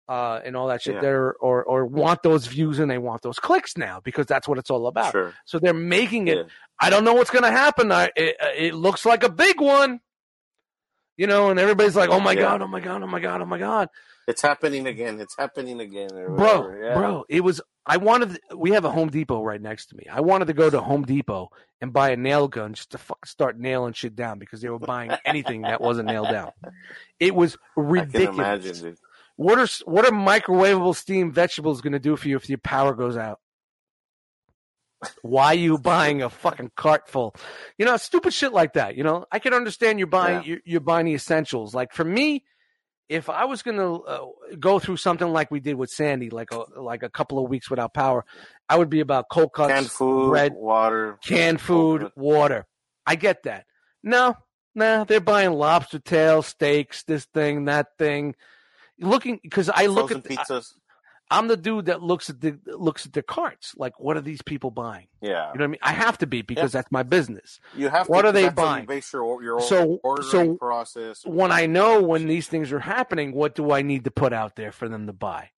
uh, and all that shit Yeah. there, or, or want those views and they want those clicks now because that's what it's all about. Sure. So they're making it Yeah. I don't know what's going to happen. I, it, it looks like a big one, you know, and everybody's like, "Oh my Yeah. god, oh my god, oh my god, oh my god, It's happening again. It's happening again. bro, yeah. bro." It was. I wanted. We have a Home Depot right next to me. I wanted to go to Home Depot and buy a nail gun just to fucking start nailing shit down because they were buying anything that wasn't nailed down. It was ridiculous. What are what are microwavable steamed vegetables going to do for you if your power goes out? Why are you buying a fucking cart full? You know, stupid shit like that. You know, I can understand you're buying Yeah. you're, you're buying the essentials. Like for me, if I was going to uh, go through something like we did with Sandy, like a like a couple of weeks without power, I would be about cold cuts, Canned food, bread, water, canned food, water. I get that. No, no, they're buying lobster tail, steaks, this thing, that thing. Looking because I look frozen at the, pizzas. I'm the dude that looks at the looks at their carts. Like, what are these people buying? yeah, You know what I mean? I have to be because that's my business. you have. what to, are they how you buying? Base your your So- ordering so process. When I know when these things are happening, what do I need to put out there for them to buy?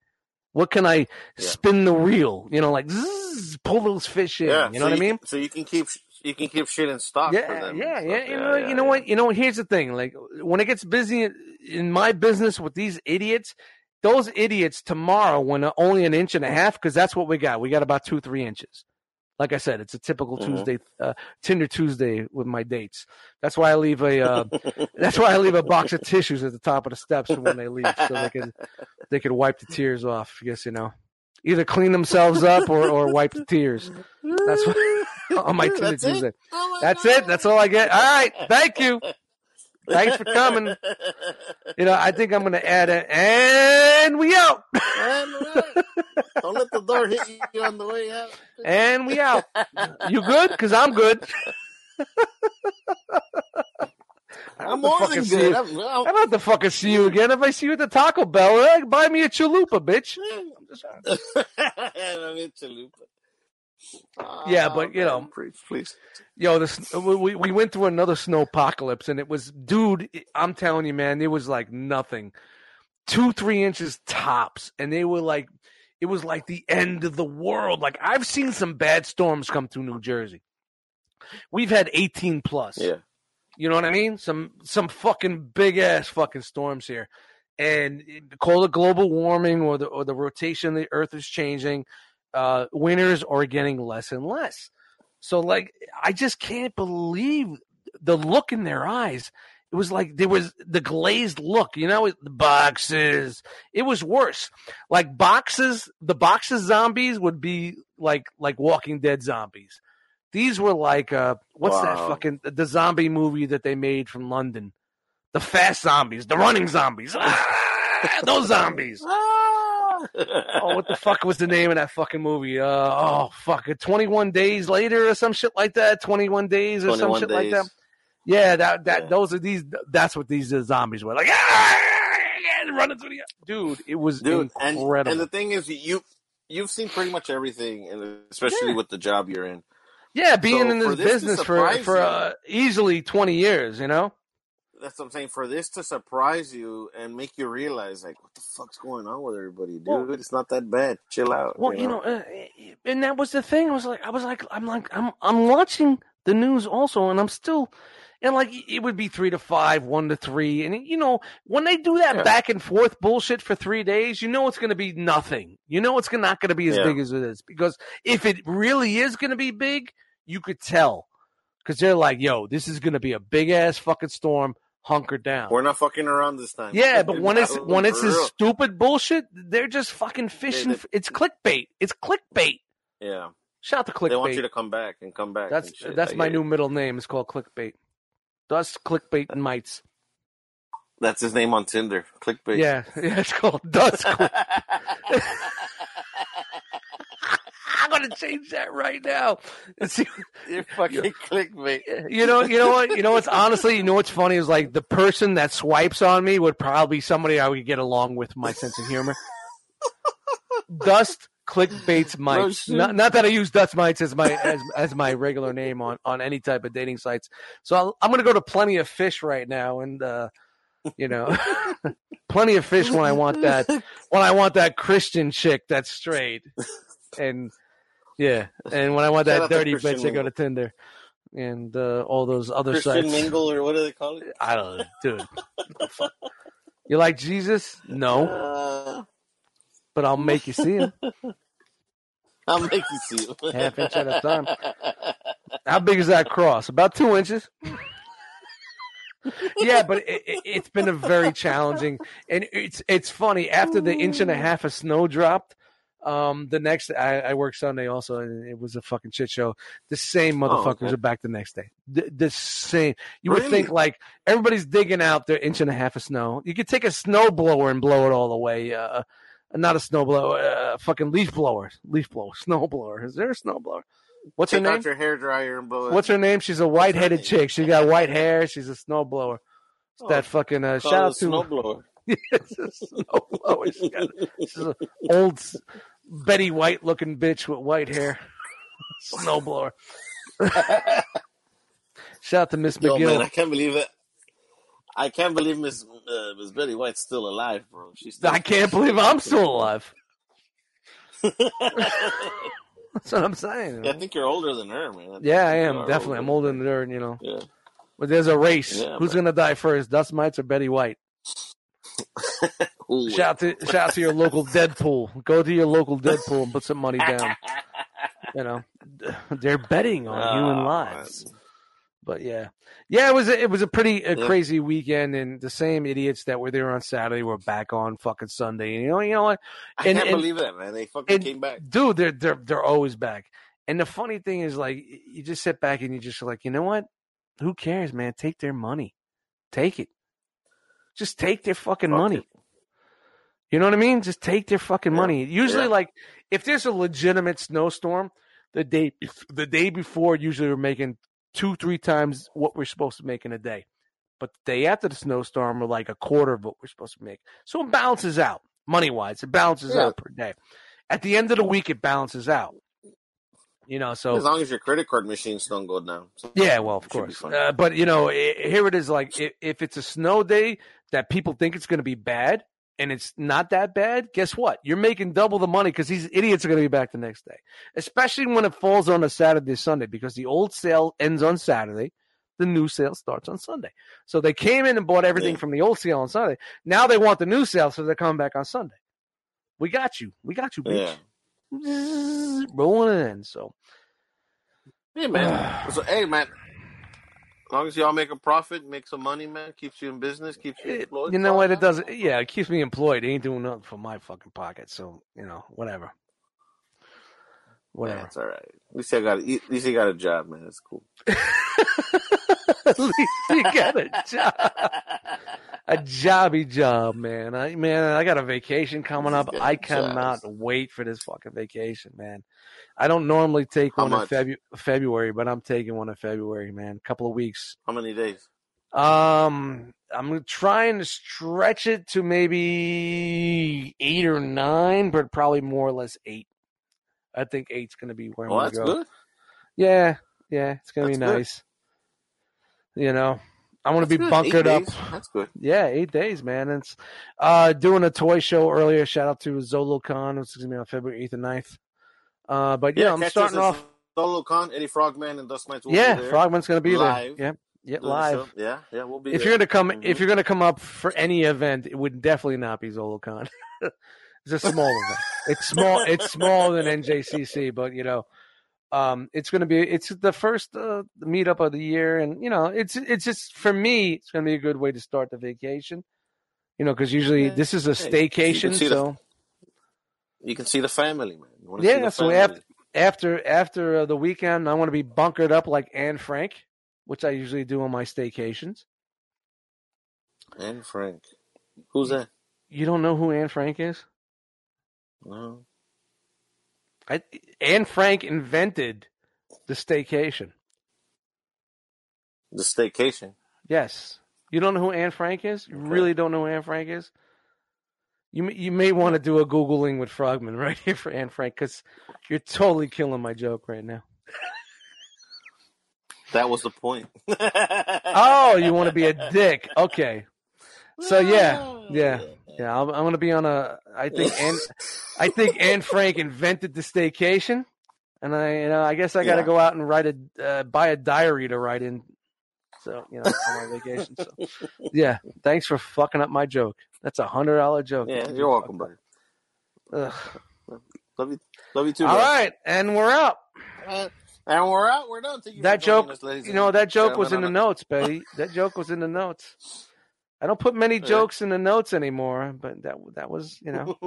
What can I Yeah. spin the reel? You know, like zzz, pull those fish in. yeah, you know so what I mean? So you can keep you can keep shit in stock for Yeah, them. yeah, yeah. You know, you know what? You know, here's the thing. Like, when it gets busy in my business with these idiots, those idiots tomorrow when only an inch and a half because that's what we got. We got about two three inches. Like I said, it's a typical Mhm. Tuesday, uh, Tinder Tuesday with my dates. That's why I leave a. Uh, that's why I leave a box of tissues at the top of the steps when they leave, so they can they can wipe the tears off. I guess you know, either clean themselves up or, or wipe the tears. That's what on my Tinder That's it? Oh That's God. it. That's all I get. All right. Thank you. Thanks for coming. You know, I think I'm gonna add it, and we out, And, Don't let the door hit you on the way out. and we out. You good? Cause I'm good. I'm more than good. I'm, I'm, I don't have to fucking see you again. If I see you at the Taco Bell, eh, buy me a chalupa, bitch. I'm just- I'm in Chalupa. Yeah, Ah, but, you man, know, please, please. Yo, this we we went through another snow apocalypse, and it was, dude. I'm telling you, man, it was like nothing, two three inches tops, and they were like, it was like the end of the world. Like I've seen some bad storms come through New Jersey. We've had 18 plus. Yeah. You know what I mean? Some some fucking big ass fucking storms here, and it- call it global warming or the or the rotation of the Earth is changing. Uh, winters are getting less and less. So like, I just can't believe the look in their eyes. It was like there was the glazed look, you know, the boxes. It was worse. Like boxes, the boxes zombies would be like like Walking Dead zombies. These were like uh what's that fucking the zombie movie that they made from London? The fast zombies, the running zombies. Ah, those zombies. Oh, what the fuck was the name of that fucking movie? Uh oh fuck it. Twenty one days later or some shit like that. Twenty one days or some 21 shit like that. Yeah, that that Yeah. those are these that's what these uh, zombies were. Like ah, running through the dude, it was Dude, and, incredible. and the thing is, you you've seen pretty much everything, and especially Yeah. with the job you're in. yeah, being so in this business for for uh, easily twenty years, you know. That's what I'm saying. For this to surprise you and make you realize, like, what the fuck's going on with everybody, dude? Well- it's not that bad. Chill out. Well, you know, uh, and that was the thing. I was like, I was like, I'm like, I'm, I'm watching the news also, and I'm still, and like, it would be three to five, one to three, and you know, when they do that Yeah. back and forth bullshit for three days, you know, it's going to be nothing. You know, it's not going to be as Yeah. big as it is because if it really is going to be big, you could tell because they're like, yo, this is going to be a big ass fucking storm. Hunker down. We're not fucking around this time. Yeah, but when it's when it's this stupid bullshit, they're just fucking fishing. they- f it's clickbait. It's clickbait. yeah, Shout out to clickbait. they want you to come back and come back. That's that's I my new it. middle name. It's called clickbait. Dust clickbait and mites. That's his name on Tinder. Clickbait. Yeah, yeah, it's called Dust. Click- I'm gonna change that right now. See, You're fucking clickbait. you know, you know what? You know what's honestly, you know what's funny is like the person that swipes on me would probably be somebody I would get along with. My sense of humor. Dust clickbaits mites. not, not that I use Dust mites as my as, as my regular name on on any type of dating sites. So I'll, I'm gonna go to Plenty of Fish right now, and uh, you know, Plenty of Fish when I want that when I want that Christian chick that's straight, and yeah, and when I want that dirty bitch, I go to Tinder and uh, all those other Christian sites. Mingle or what do they call it? I don't know, dude. What the fuck? You like Jesus? No, Uh, but I'll make you see him I'll make you see it. half inch at a time. How big is that cross? About two inches. yeah, but it, it, it's been a very challenging, and it's it's funny. After the inch and a half of snow dropped, um, the next I, I work Sunday also, and it was a fucking shit show. The same Oh, motherfuckers okay. are back the next day. The, the same. You would think like everybody's digging out their inch and a half of snow. You could take a snow blower and blow it all away. Uh, not a snow blower, uh, fucking leaf blower, leaf blower, snow blower. Is there a snow blower? What's Take her name? out your hair dryer and blow it. What's her name? She's a white-headed chick. She got white hair. She's a snowblower. It's Oh, that fucking uh, shout out a to snowblower. It's a snowblower. She's, got, she's an old s- Betty White looking bitch with white hair. snowblower. Shout out to Miss Yo, man, I can't believe it. I can't believe Miss uh, Miss Betty White's still alive, bro. She's still I can't believe I'm still alive. That's what I'm saying. Yeah, I think you're older than her, man. Yeah, I am are definitely. I'm older than her, and you know. Yeah. But there's a race. Yeah, Who's man. gonna die first, Dust Mites or Betty White? Shout to shout out to your local Deadpool. Go to your local Deadpool and put some money down. You know, they're betting on human Oh, ah, lives. But yeah, yeah, it was a, it was a pretty a Yeah. crazy weekend, and the same idiots that were there on Saturday were back on fucking Sunday. And you know, you know what, I can't and- believe that, man. They fucking and- came back. dude? They're they're they're always back. And the funny thing is, like, you just sit back and you just like, you know what? Who cares, man? Take their money, take it. Just take their fucking Fuck money. it. You know what I mean? Just take their fucking Yeah. money. Usually, Yeah. like if there's a legitimate snowstorm, the day the day before, usually we're making two, three times what we're supposed to make in a day. But the day after the snowstorm, we're like a quarter of what we're supposed to make. So it balances out money wise. It balances Yeah. out per day. At the end of the week, it balances out. You know, so as long as your credit card machines don't go down. So yeah, well, of it course. Uh, but you know, i here it is. Like, if, if it's a snow day that people think it's going to be bad, and it's not that bad, guess what? You're making double the money because these idiots are going to be back the next day. Especially when it falls on a Saturday, Sunday, because the old sale ends on Saturday, the new sale starts on Sunday. So they came in and bought everything Yeah. from the old sale on Sunday. Now they want the new sale, so they're coming back on Sunday. We got you. We got you, bitch. yeah. Rolling in. So Hey man. so hey man. As long as y'all make a profit, make some money, man, keeps you in business, keeps you It- employed. you know what? It doesn't. Yeah, it keeps me employed. It ain't doing nothing for my fucking pocket. So you know, whatever. Whatever. It's all right. At least I got. A, at least you got a job, man. That's cool. At least you got a job, a jobby job, man. I man, I got a vacation coming up. I cannot jobs. wait for this fucking vacation, man. I don't normally take How one in? Febu- February, but I'm taking one in February, man. A couple of weeks. How many days? Um, I'm trying to stretch it to maybe eight or nine, but probably more or less eight. I think eight's gonna be where I'm gonna that's go. good. Yeah, yeah, it's gonna be nice. good. You know, I want to be good. bunkered up. That's good. Yeah, eight days, man. It's uh doing a toy show earlier. Shout out to ZoloCon, which is gonna be on February eighth and 9th. Uh, but yeah, I'm starting off. Solo Con, Eddie Frogman, and Dust Mites will Yeah, there. Frogman's gonna be Live. there. Yeah, yeah, live. Yeah, yeah, we'll be if there. you're gonna come Mhm. if you're gonna come up for any event, it would definitely not be ZoloCon. it's a small event. It's small. It's smaller than NJCC, but you know, um, it's gonna be. It's the first uh, meetup of the year, and you know, it's it's just for me, it's gonna be a good way to start the vacation. You know, because usually Yeah. this is a Hey, you can staycation, the- so you can see the family, man. You wanna Yeah, see the so family. after- after after uh, the weekend, I want to be bunkered up like Anne Frank, which I usually do on my staycations. Anne Frank, who's that? You don't know who Anne Frank is? No, I, Anne Frank invented the staycation. the staycation. Yes. You don't know who Anne Frank is? You really don't know who Anne Frank is? You may- you may want to do a googling with Frogman right here for Anne Frank because you're totally killing my joke right now. That was the point. Oh, you want to be a dick? Okay. So yeah, yeah, yeah. I'm, I'm gonna be on a. I think Anne, I think Anne Frank invented the staycation, and I, you know, I guess I got to Yeah. go out and write a, uh, buy a diary to write in. So you know, on my vacation. So yeah, thanks for fucking up my joke. That's a hundred dollar joke. Yeah, you're welcome, buddy. Ugh. Love you, love you too. All bro. right, and we're out. Uh, and we're out. We're done. That joke, us, you know, that joke was in the notes, Betty. That joke was in the notes. I don't put many jokes in the notes anymore, but that that was, you know,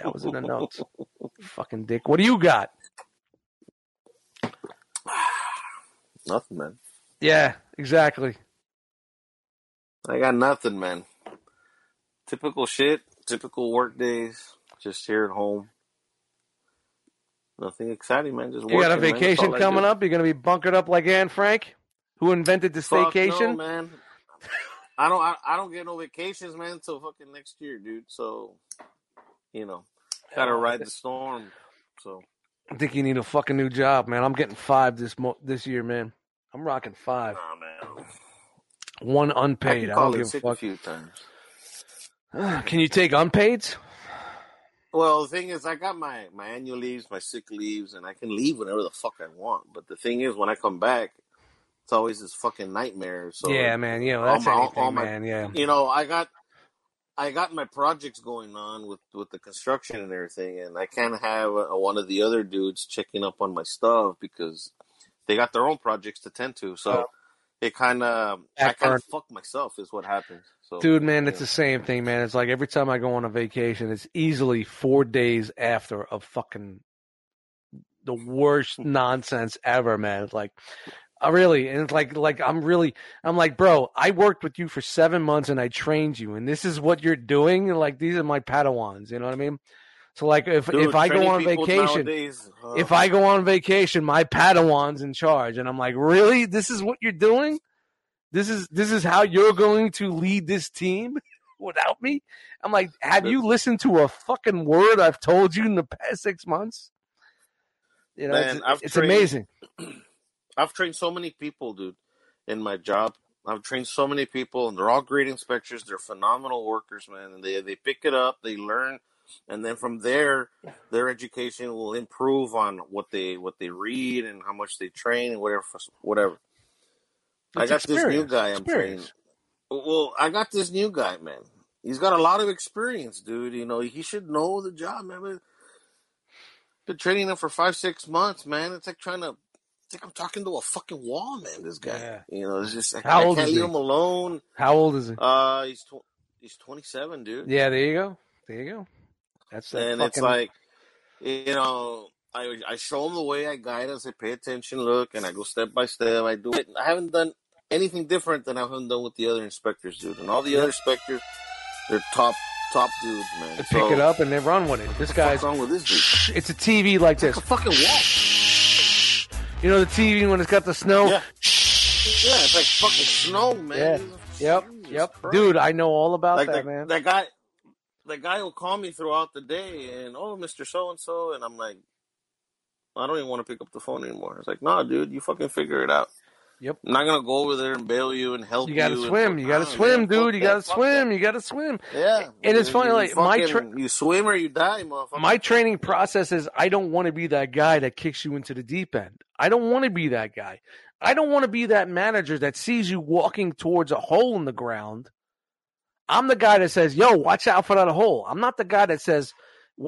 that was in the notes. Fucking dick. What do you got? Nothing, man. Yeah, exactly. I got nothing, man. Typical shit. Typical work days. Just here at home. Nothing exciting, man. Just You got a working, man. That's vacation coming up. You're gonna be bunkered up like Anne Frank, who invented the Fuck no, staycation. man. I don't. I, I don't get no vacations, man, until fucking next year, dude. So, you know, gotta ride the storm. So, I think you need a fucking new job, man. I'm getting five this mo- this year, man. I'm rocking five. nah, man. One I unpaid. can I, don't give a fuck. a few times. Can you take unpaids? Well, the thing is, I got my my annual leaves, my sick leaves, and I can leave whenever the fuck I want. But the thing is, when I come back, it's always this fucking nightmare. So yeah, man. You know that's all my- anything, all my- man. Yeah. you know, I got I got my projects going on with with the construction and everything, and I can't have uh one of the other dudes checking up on my stuff because they got their own projects to tend to. So Oh. it kind of I kind of fuck myself is what happens. So Dude, man, it's the same thing, man. It's like every time I go on a vacation, it's easily four days after of fucking the worst nonsense ever, man. It's like, I really, and it's like, like I'm really, I'm like, bro, I worked with you for seven months and I trained you, and this is what you're doing. And like, these are my Padawans. You know what I mean? So like, if Dude, if I go on vacation, nowadays, uh, if I go on vacation, my Padawan's in charge, and I'm like, really? This is what you're doing? This is this is how you're going to lead this team without me? I'm like, have you listened to a fucking word I've told you in the past six months? You know, Man, it's, it's trained- amazing. I've trained so many people, dude, in my job. I've trained so many people, and they're all great inspectors. They're phenomenal workers, man. And they they pick it up, they learn, and then from there, their education will improve on what they what they read and how much they train and whatever whatever. I It's got this new guy I'm experience. training. Well, I got this new guy, man. He's got a lot of experience, dude. You know, he should know the job, man. Been training him for five, six months, man. It's like trying to. It's like I'm talking to a fucking wall, man. This guy, Yeah. you know, it's just I, How I old can't is leave he? him alone. How old is he? Uh, he's tw- he's 27, dude, Yeah, there you go. There you go. That's that and it's like, you know, I I show him the way I guide us. I pay attention, look, and I go step by step. I do it. I haven't done anything different than I haven't done with the other inspectors, dude. And all the other inspectors, they're top top dudes, man. to pick it up and they run with it. This guy's wrong with this dude? it's a TV like this. It's a fucking wall. You know the TV when it's got the snow. Yeah. Yeah, it's like fucking snow, man. Yeah. Yep, Jesus yep, Christ. dude. I know all about like that, that, man. that guy, that guy will call me throughout the day, and oh, Mister So and So, and I'm like, I don't even want to pick up the phone anymore. It's like, nah, dude, you fucking figure it out. Yep. I'm not gonna go over there and bail you and help You you. gotta and swim. You gotta swim, dude. You gotta swim. You gotta swim. Yeah, And it's funny, you like, my fucking- tra- you swim or you die, motherfucker. My training process is I don't want to be that guy that kicks you into the deep end. I don't want to be that guy. I don't want to be that manager that sees you walking towards a hole in the ground. I'm the guy that says, "Yo, watch out for that hole." I'm not the guy that says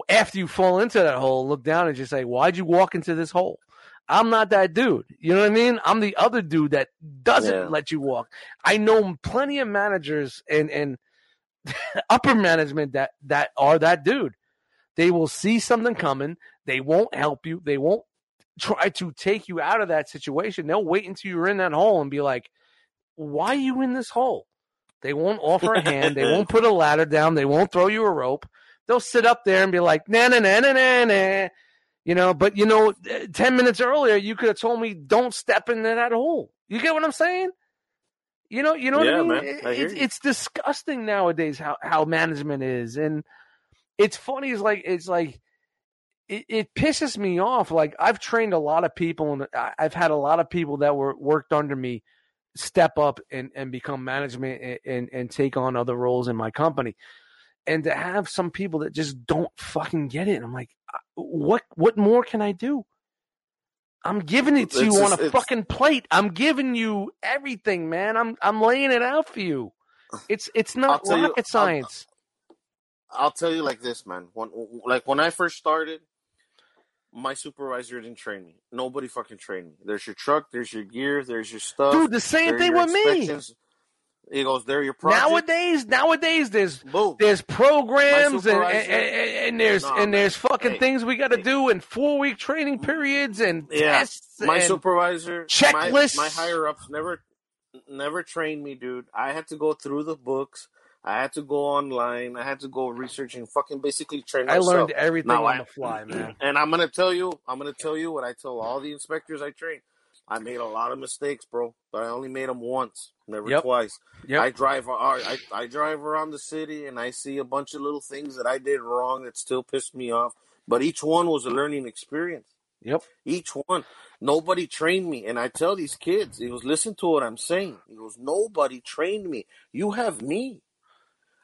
after you fall into that hole, look down and just say, "Why'd you walk into this hole?" I'm not that dude. You know what I mean? I'm the other dude that doesn't Yeah. let you walk. I know plenty of managers and and upper management that that are that dude. They will see something coming. They won't help you. They won't try to take you out of that situation. They'll wait until you're in that hole and be like, "Why are you in this hole?" They won't offer a hand. they won't put a ladder down. They won't throw you a rope. They'll sit up there and be like, "Na na na na na na," you know. But you know, eh, ten minutes earlier, you could have told me, "Don't step into that hole." You get what I'm saying? You know, you know what I Yeah, mean. man. I it's it's disgusting nowadays how how management is, and it's funny. It's like it's like it, it pisses me off. Like I've trained a lot of people, and I've had a lot of people that were worked under me step up and and become management and and, and take on other roles in my company. And to have some people that just don't fucking get it, I'm like, what what more can I do? I'm giving it to It's you on a fucking plate. I'm giving you everything, man. I'm I'm laying it out for you. It's it's not tell you- rocket I'll- science. I'll tell you like this, man. When like when I first started, my supervisor didn't train me. Nobody fucking trained me. There's your truck, there's your gear, there's your stuff. Dude, the same thing with me. He goes, there your project. Nowadays, nowadays there's Boom. there's programs and, and, and, there's Nah, and man. there's fucking Hey, things we got to hey. do in four week training periods and Yeah, tests my supervisor, checklists. my, my higher ups never, never trained me, dude. I had to go through the books. I had to go online. I had to go researching fucking basically train I myself. learned everything Now on I- the fly, man. And I'm gonna tell you, I'm gonna tell you what I tell all the inspectors I train. I made a lot of mistakes, bro, but I only made them once, never Yep. twice. Yep. I drive, I, I drive around the city and I see a bunch of little things that I did wrong that still pissed me off. But each one was a learning experience. Yep. Each one. Nobody trained me. And I tell these kids, he goes, listen to what I'm saying. He goes, nobody trained me. You have me.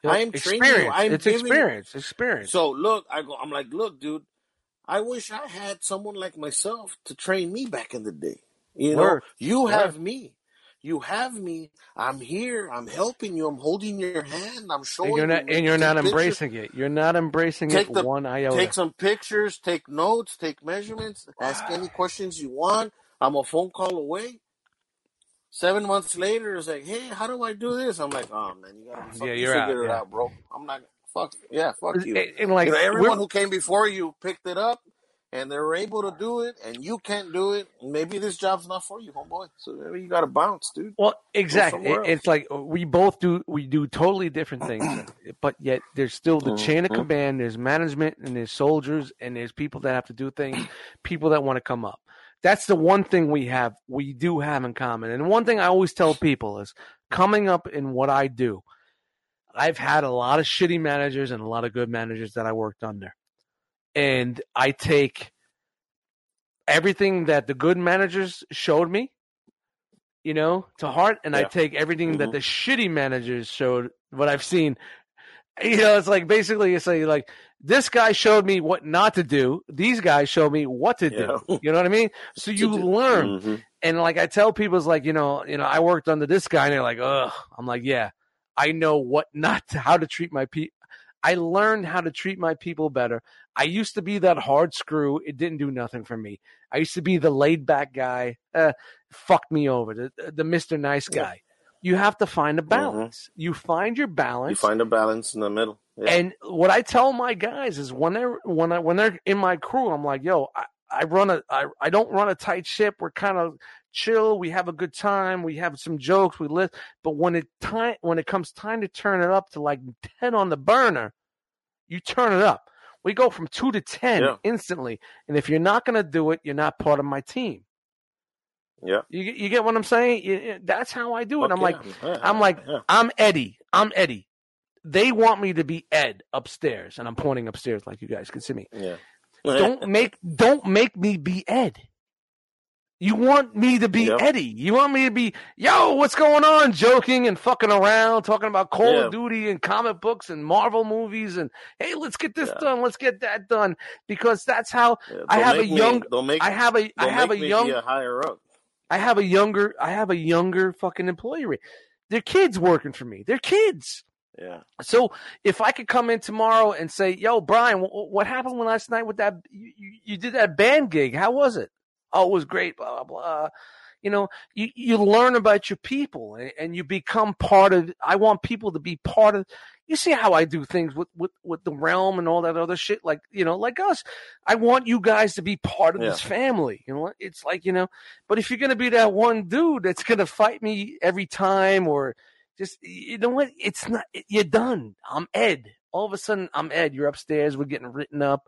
I am training you. I'm it's giving experience. Experience. So look, I go, I'm like, look, dude, I wish I had someone like myself to train me back in the day. You know, you Word. have me. You have me. I'm here. I'm helping you. I'm holding your hand. I'm showing and you're not, you. and you're not pictures. embracing it. You're not embracing Take it the- one iota. Take some pictures. Take notes. Take measurements. Ask any questions you want. I'm a phone call away. Seven months later, it's like, hey, how do I do this? I'm like, oh man, you gotta fucking you're out, figure it yeah. out, bro. I'm not. Fuck yeah, fuck you. and like you know, everyone who came before you picked it up and they were able to do it and you can't do it. Maybe this job's not for you, homeboy. So maybe you gotta bounce, dude. Well, exactly. it's like we both do. We do totally different things, but yet there's still the chain of Mhm. command. There's management, and there's soldiers, and there's people that have to do things. People that want to come up. That's the one thing we have. We do have in common. And one thing I always tell people is coming up in what I do. I've had a lot of shitty managers and a lot of good managers that I worked under, and I take everything that the good managers showed me you know, to heart, and I take everything that Mhm. the shitty managers showed. What I've seen, you know, it's like basically it's like like this guy showed me what not to do. These guys show me what to do. Yeah. You know what I mean? So you learn, Mhm. and like I tell people, it's like you know, you know, I worked under this guy, and they're like, ugh. I'm like, yeah, I know what not to, how to treat my people. I learned how to treat my people better. I used to be that hard screw. It didn't do nothing for me. I used to be the laid back guy. Uh, fucked me over. The, the Mr. Nice guy. You have to find a mm-hmm. balance. You find your balance. You find a balance in the middle. Yeah. And what I tell my guys is when they're when I when they're in my crew, I'm like, yo, I, I run a I, I don't run a tight ship. We're kind of chill. We have a good time. We have some jokes. We live. But when it time when it comes time to turn it up to like ten on the burner, you turn it up. We go from two to ten Yeah. instantly. And if you're not gonna do it, you're not part of my team. Yeah. You get- you get what I'm saying? You- That's how I do it. Fuck I'm like, Yeah. I'm like, yeah. I'm Eddie. I'm Eddie. They want me to be Ed upstairs, and I'm pointing upstairs like you guys can see me. yeah. Don't make don't make me be Ed. You want me to be Yep. Eddie. You want me to be yo, what's going on? Joking and fucking around, talking about Call Yeah. of Duty and comic books and Marvel movies and hey, let's get this Yeah. done, let's get that done. Because that's how Yeah, I have a me- young- Don't make. I have a I have a me young a higher up. I have a younger I have a younger fucking employee rate. They're kids working for me. They're kids. Yeah. So if I could come in tomorrow and say, "Yo, Brian, what, what happened last night with that? You, you, you did that band gig. How was it? Oh, it was great. Blah blah blah." You know, you you learn about your people and, and you become part of. I want people to be part of. You see how I do things with with with the realm and all that other shit. Like you know, like us. I want you guys to be part of this family. You know, it's like you know. But if you're gonna be that one dude that's gonna fight me every time or just you know what? It's not. You're done. I'm Ed. All of a sudden, I'm Ed. You're upstairs. We're getting written up.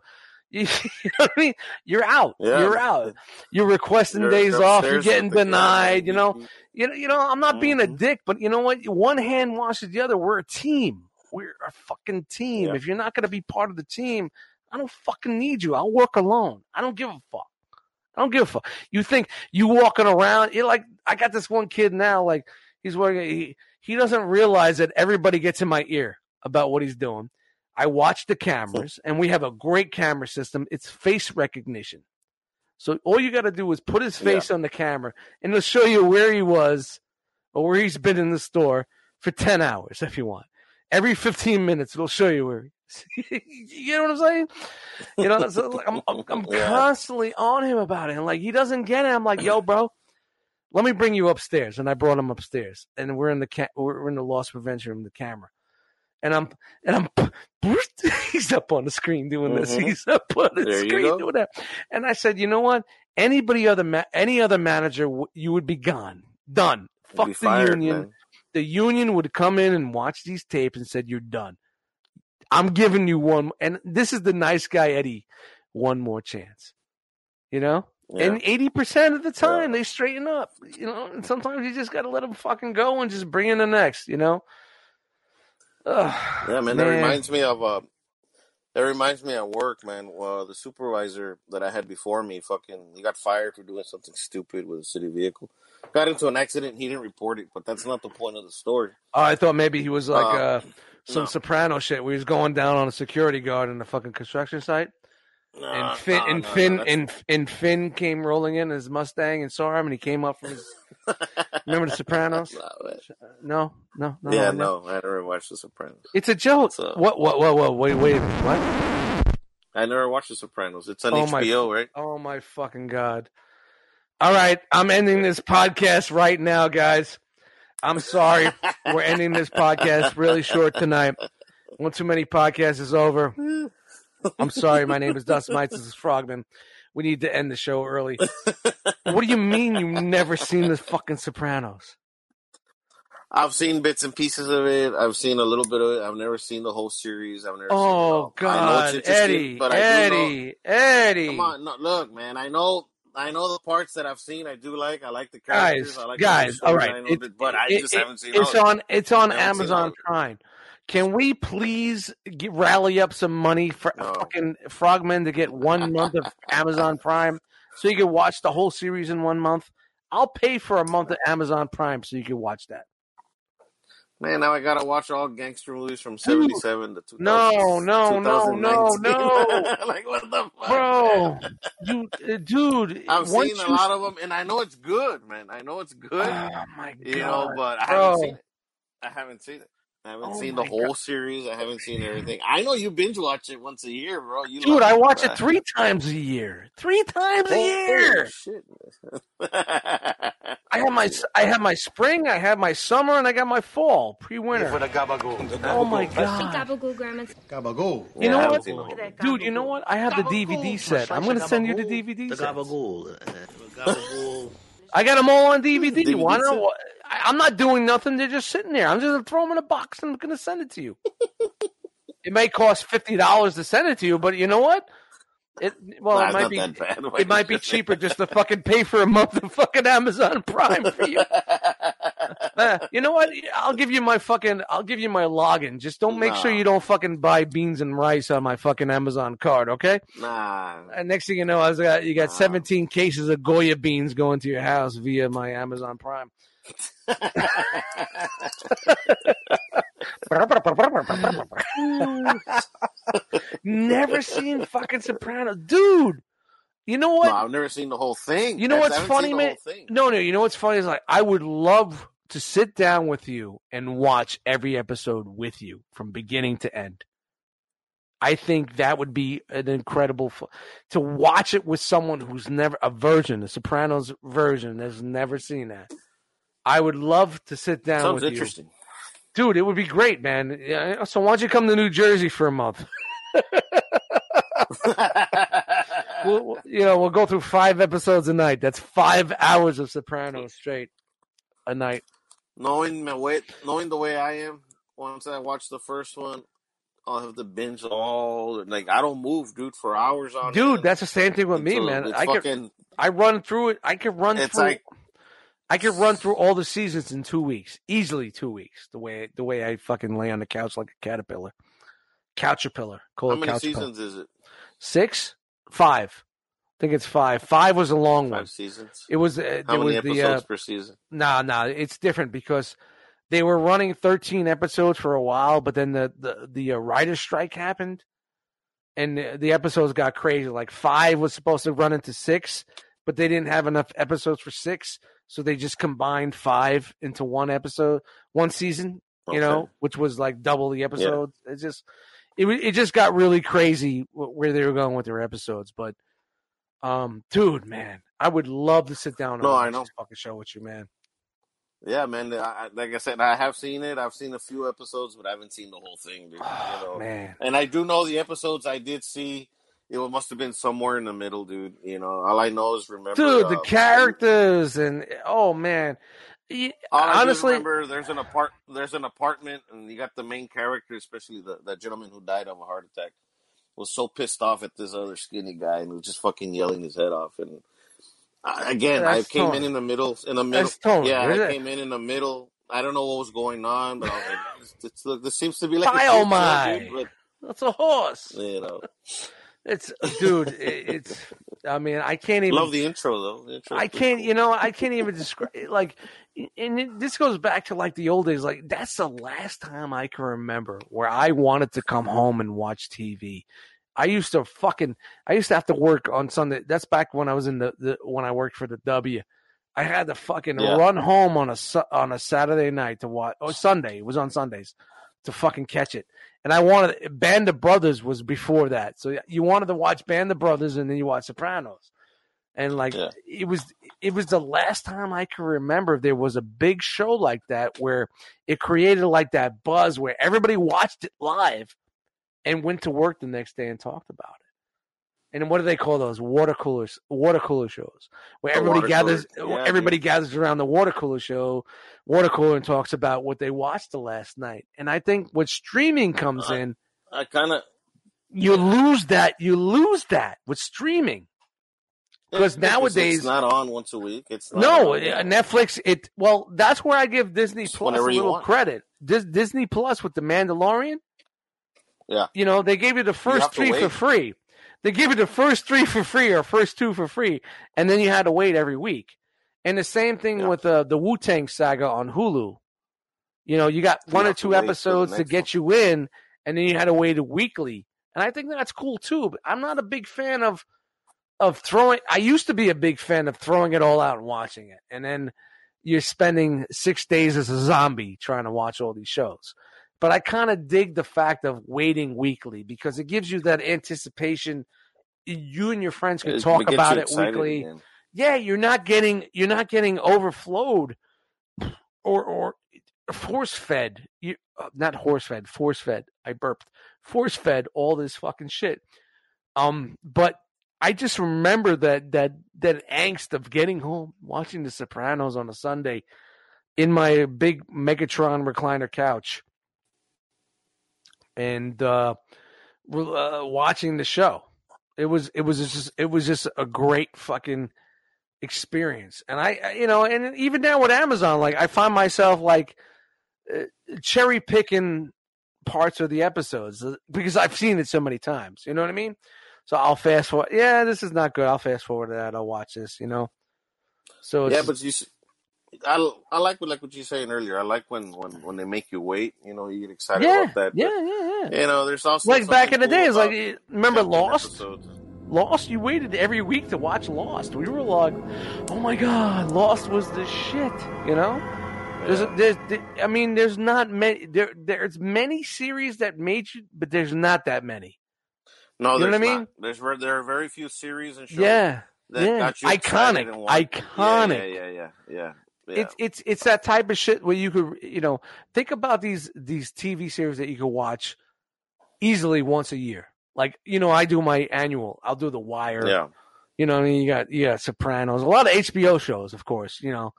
You, you know what I mean? You're out. Yeah. You're out. You're requesting You're days off. You're getting denied. You know. you- You know. You know. I'm not being a Mhm. dick, but you know what? One hand washes the other. We're a team. We're a fucking team. Yeah. If you're not gonna be part of the team, I don't fucking need you. I'll work alone. I don't give a fuck. I don't give a fuck. You think you walking around? You're like, I got this one kid now. Like he's working. He he doesn't realize that everybody gets in my ear about what he's doing. I watch the cameras, and we have a great camera system. It's face recognition. So all you got to do is put his face on the camera, and it'll show you where he was or where he's been in the store for ten hours if you want. Every fifteen minutes, it'll show you where. You know what I'm saying? You know, so like, I'm I'm, I'm Yeah. constantly on him about it, and like he doesn't get it. I'm like, yo, bro, let me bring you upstairs, and I brought him upstairs, and we're in the ca- we're in the loss prevention room, the camera, and I'm and I'm he's up on the screen doing this, Mhm. he's up on the There screen doing that, and I said, you know what? Anybody other ma- any other manager, w- you would be gone, done. Fuck the fired, union. man. The union would come in and watch these tapes and said, "You're done. I'm giving you one." And this is the nice guy Eddie, one more chance. You know, Yeah. and eighty percent of the time Yeah. they straighten up. You know, and sometimes you just got to let them fucking go and just bring in the next. You know. Ugh, Yeah, man, that reminds me of uh that reminds me at work, man. Well, the supervisor that I had before me, fucking, he got fired for doing something stupid with a city vehicle. Got into an accident. He didn't report it, but that's not the point of the story. Oh, I thought maybe he was like Uh, uh, some no. soprano shit where he was going down on a security guard in a fucking construction site. No, and Finn no, and no, Finn and and Finn came rolling in his Mustang and saw him, and he came up from his. Remember the Sopranos? Uh, no, no, no. yeah, no. I never watched The Sopranos. It's a joke. So- What? What? What? What? Wait, wait. What? I never watched The Sopranos. It's on Oh, my- HBO, right? Oh my fucking god! All right, I'm ending this podcast right now, guys. I'm sorry. We're ending this podcast really short tonight. One too many podcasts is over. I'm sorry. My name is Dustin Mites. This is Frogman. We need to end the show early. what do you mean you've never seen the fucking Sopranos? I've seen bits and pieces of it. I've seen a little bit of it. I've never seen the whole series. I've never seen Oh all. I know God, Eddie, but. Eddie, Eddie. Come on, no, look, man. I know, I know the parts that I've seen. I do like. I like the characters. guys, I like guys. the All know It- but I it- just it- haven't seen. It's on. It's on I haven't seen all Amazon. Prime. Can we please get, rally up some money for No. fucking Frogman to get one month of Amazon Prime so you can watch the whole series in one month? I'll pay for a month of Amazon Prime so you can watch that. Man, now I gotta watch all gangster movies from '77 to 2000, No, no, no, no, no. like what the fuck, Bro, you, uh, dude. I've seen a you- lot of them, and I know it's good, man. I know it's good, Oh my god, you know, but I bro. haven't seen it. I haven't seen it. I haven't Oh seen the my whole series. I haven't seen everything. I know you binge watch it once a year, bro. You Dude, I watch it three times a year. Three times a Oh, year. shit. I have my I have my spring, I have my summer, and I got my fall pre-winter. the gabagool. Oh my god! Gabagool, Grandma. Gabagool. You Yeah, know I what? seen Dude, you know what? I have the DVD set. I'm gonna send you the DVD The set. gabagool. Gabagool. I got them all on DVD. DVD Why not? I- I'm not doing nothing. They're just sitting there. I'm just gonna throw them in a box and I'm gonna send it to you. it may cost fifty dollars to send it to you, but you know what? It well, Nah, it might be it might be cheaper just to fucking pay for a month of fucking Amazon Prime for you. Uh, you know what? I'll give you my fucking. I'll give you my login. Just don't make sure you don't fucking buy beans and rice on my fucking Amazon card, okay? Nah. And next thing you know, I was got you got Wow. 17 cases of Goya beans going to your house via my Amazon Prime. Never seen fucking Sopranos, dude. You know what? No, I've never seen the whole thing. You know I what's funny, man? No, no. You know what's funny is like I would love to sit down with you and watch every episode with you from beginning to end. I think that would be an incredible f- to watch it with someone who's never a virgin, a Sopranos version, has never seen that. I would love to sit down Sounds with you, dude. It would be great, man. Yeah, So why don't you come to New Jersey for a month? We'll, we'll- you know, we'll go through five episodes a night. That's five hours of Sopranos straight a night. knowing my way, knowing the way I am, once I watch the first one, I'll have to binge all. Like I don't move, dude, for hours on. Dude, end that's the same thing with me, man. I could fucking, I run through it. I can run It's through. like- I could run through all the seasons in two weeks, easily two weeks. The way the way I fucking lay on the couch like a caterpillar, couchapillar. Call how many seasons is it? Six, five. I think it's five. Five was a long one. Five seasons. It was. Uh, How many was the. Uh, episodes per season? Nah, nah, it's different because they were running 13 episodes for a while, but then the the the uh, writer's strike happened, and the, the episodes got crazy. Like five was supposed to run into six, but they didn't have enough episodes for six, so they just combined five into one episode, one season. You Okay. know, which was like double the episodes. It just it it just got really crazy where they were going with their episodes, but. Um, dude, man, I would love to sit down and No, I know. this fucking show with you, man. Yeah, man. I, like I said, I have seen it. I've seen a few episodes, but I haven't seen the whole thing, dude. you know. Oh, man. And I do know the episodes I did see. It must have been somewhere in the middle, dude. You know, all I know is remember. Dude, the uh, characters and oh man, Y- All I honestly, remember there's an apart there's an apartment and you got the main character, especially the that gentleman who died of a heart attack, was so pissed off at this other skinny guy and was just fucking yelling his head off. And uh, again, I came Tony. in in the middle. In the middle, Tony, yeah, I it? came in in the middle. I don't know what was going on, but I was like, this, this, this seems to be like a Bio my. dude, that's a horse. you know, It's dude. It's. I mean, I can't even. love the intro though. The intro I can't. You know, I can't even describe. Like, and it, this goes back to like the old days. Like that's the last time I can remember where I wanted to come home and watch TV. I used to fucking I used to have to work on Sunday. That's back when I was in the, the when I worked for the W. I had to fucking Yeah. run home on a on a Saturday night to watch. Oh, Sunday. It was on Sundays to fucking catch it. And I wanted Band of Brothers was before that. So you wanted to watch Band of Brothers and then you watch Sopranos. And like Yeah. it was it was the last time I can remember there was a big show like that where it created like that buzz where everybody watched it live and went to work the next day and talked about it. And what do they call those water coolers? Water cooler shows where The everybody gathers. Yeah, everybody gathers around the water cooler show, water cooler, and talks about what they watched the last night. And I think when streaming comes Uh, in, I kind of you lose that. You lose that with streaming. 'Cause nowadays- it's not on once a week. It's not No, uh, Netflix. It well, that's where I give Disney Just Plus a little credit. Dis, Disney Plus with the Mandalorian. Yeah. you know they gave you the first to three for free. They give you the first three for free or first two for free, and then you had to wait every week. And the same thing Yeah. with uh, the Wu Tang saga on Hulu. You know, you got You one or have to two wait for the episodes to get you in, and then you had to wait a weekly. And I think that's cool too. But I'm not a big fan of of throwing. I used to be a big fan of throwing it all out and watching it, and then you're spending six days as a zombie trying to watch all these shows. But I kind of dig the fact of waiting weekly because it gives you that anticipation. You and your friends can talk it about it weekly again. yeah, you're not getting you're not getting overflowed or or force fed. You uh, not horse fed, force fed. I burped. Force fed all this fucking shit. Um, but I just remember that that that angst of getting home, watching The Sopranos on a Sunday in my big Megatron recliner couch, and uh, uh, watching the show. It was it was just it was just a great fucking experience. And I, you know, and even now with Amazon, like I find myself like uh, cherry picking parts of the episodes uh, because I've seen it so many times. You know what I mean? So I'll fast forward. Yeah, this is not good. I'll fast forward to that. I'll watch this. You know. So it's, Yeah, but you, I, I like what like what you saying earlier. I like when, when, when they make you wait. You know, you get excited yeah, about that. yeah, but, yeah, yeah. You know, there's also Like back in the cool days, like eh, remember Lost? episodes. Lost, you waited every week to watch Lost. We were like, oh my god, Lost was the shit. You know. There's, a, there's, there- I mean, there's not many. There, there's many series that made you, but there's not that many. No, You know what I mean? not. There's there are very few series and shows Yeah, that yeah. got you excited Iconic, iconic. Yeah, yeah, yeah, yeah, yeah. It's it's it's that type of shit where you could, you know, think about these these TV series that you could watch easily once a year. Like, you know, I do my annual. I'll do The Wire. yeah. You know, I mean, you got yeah, Sopranos, a lot of HBO shows, of course. You know,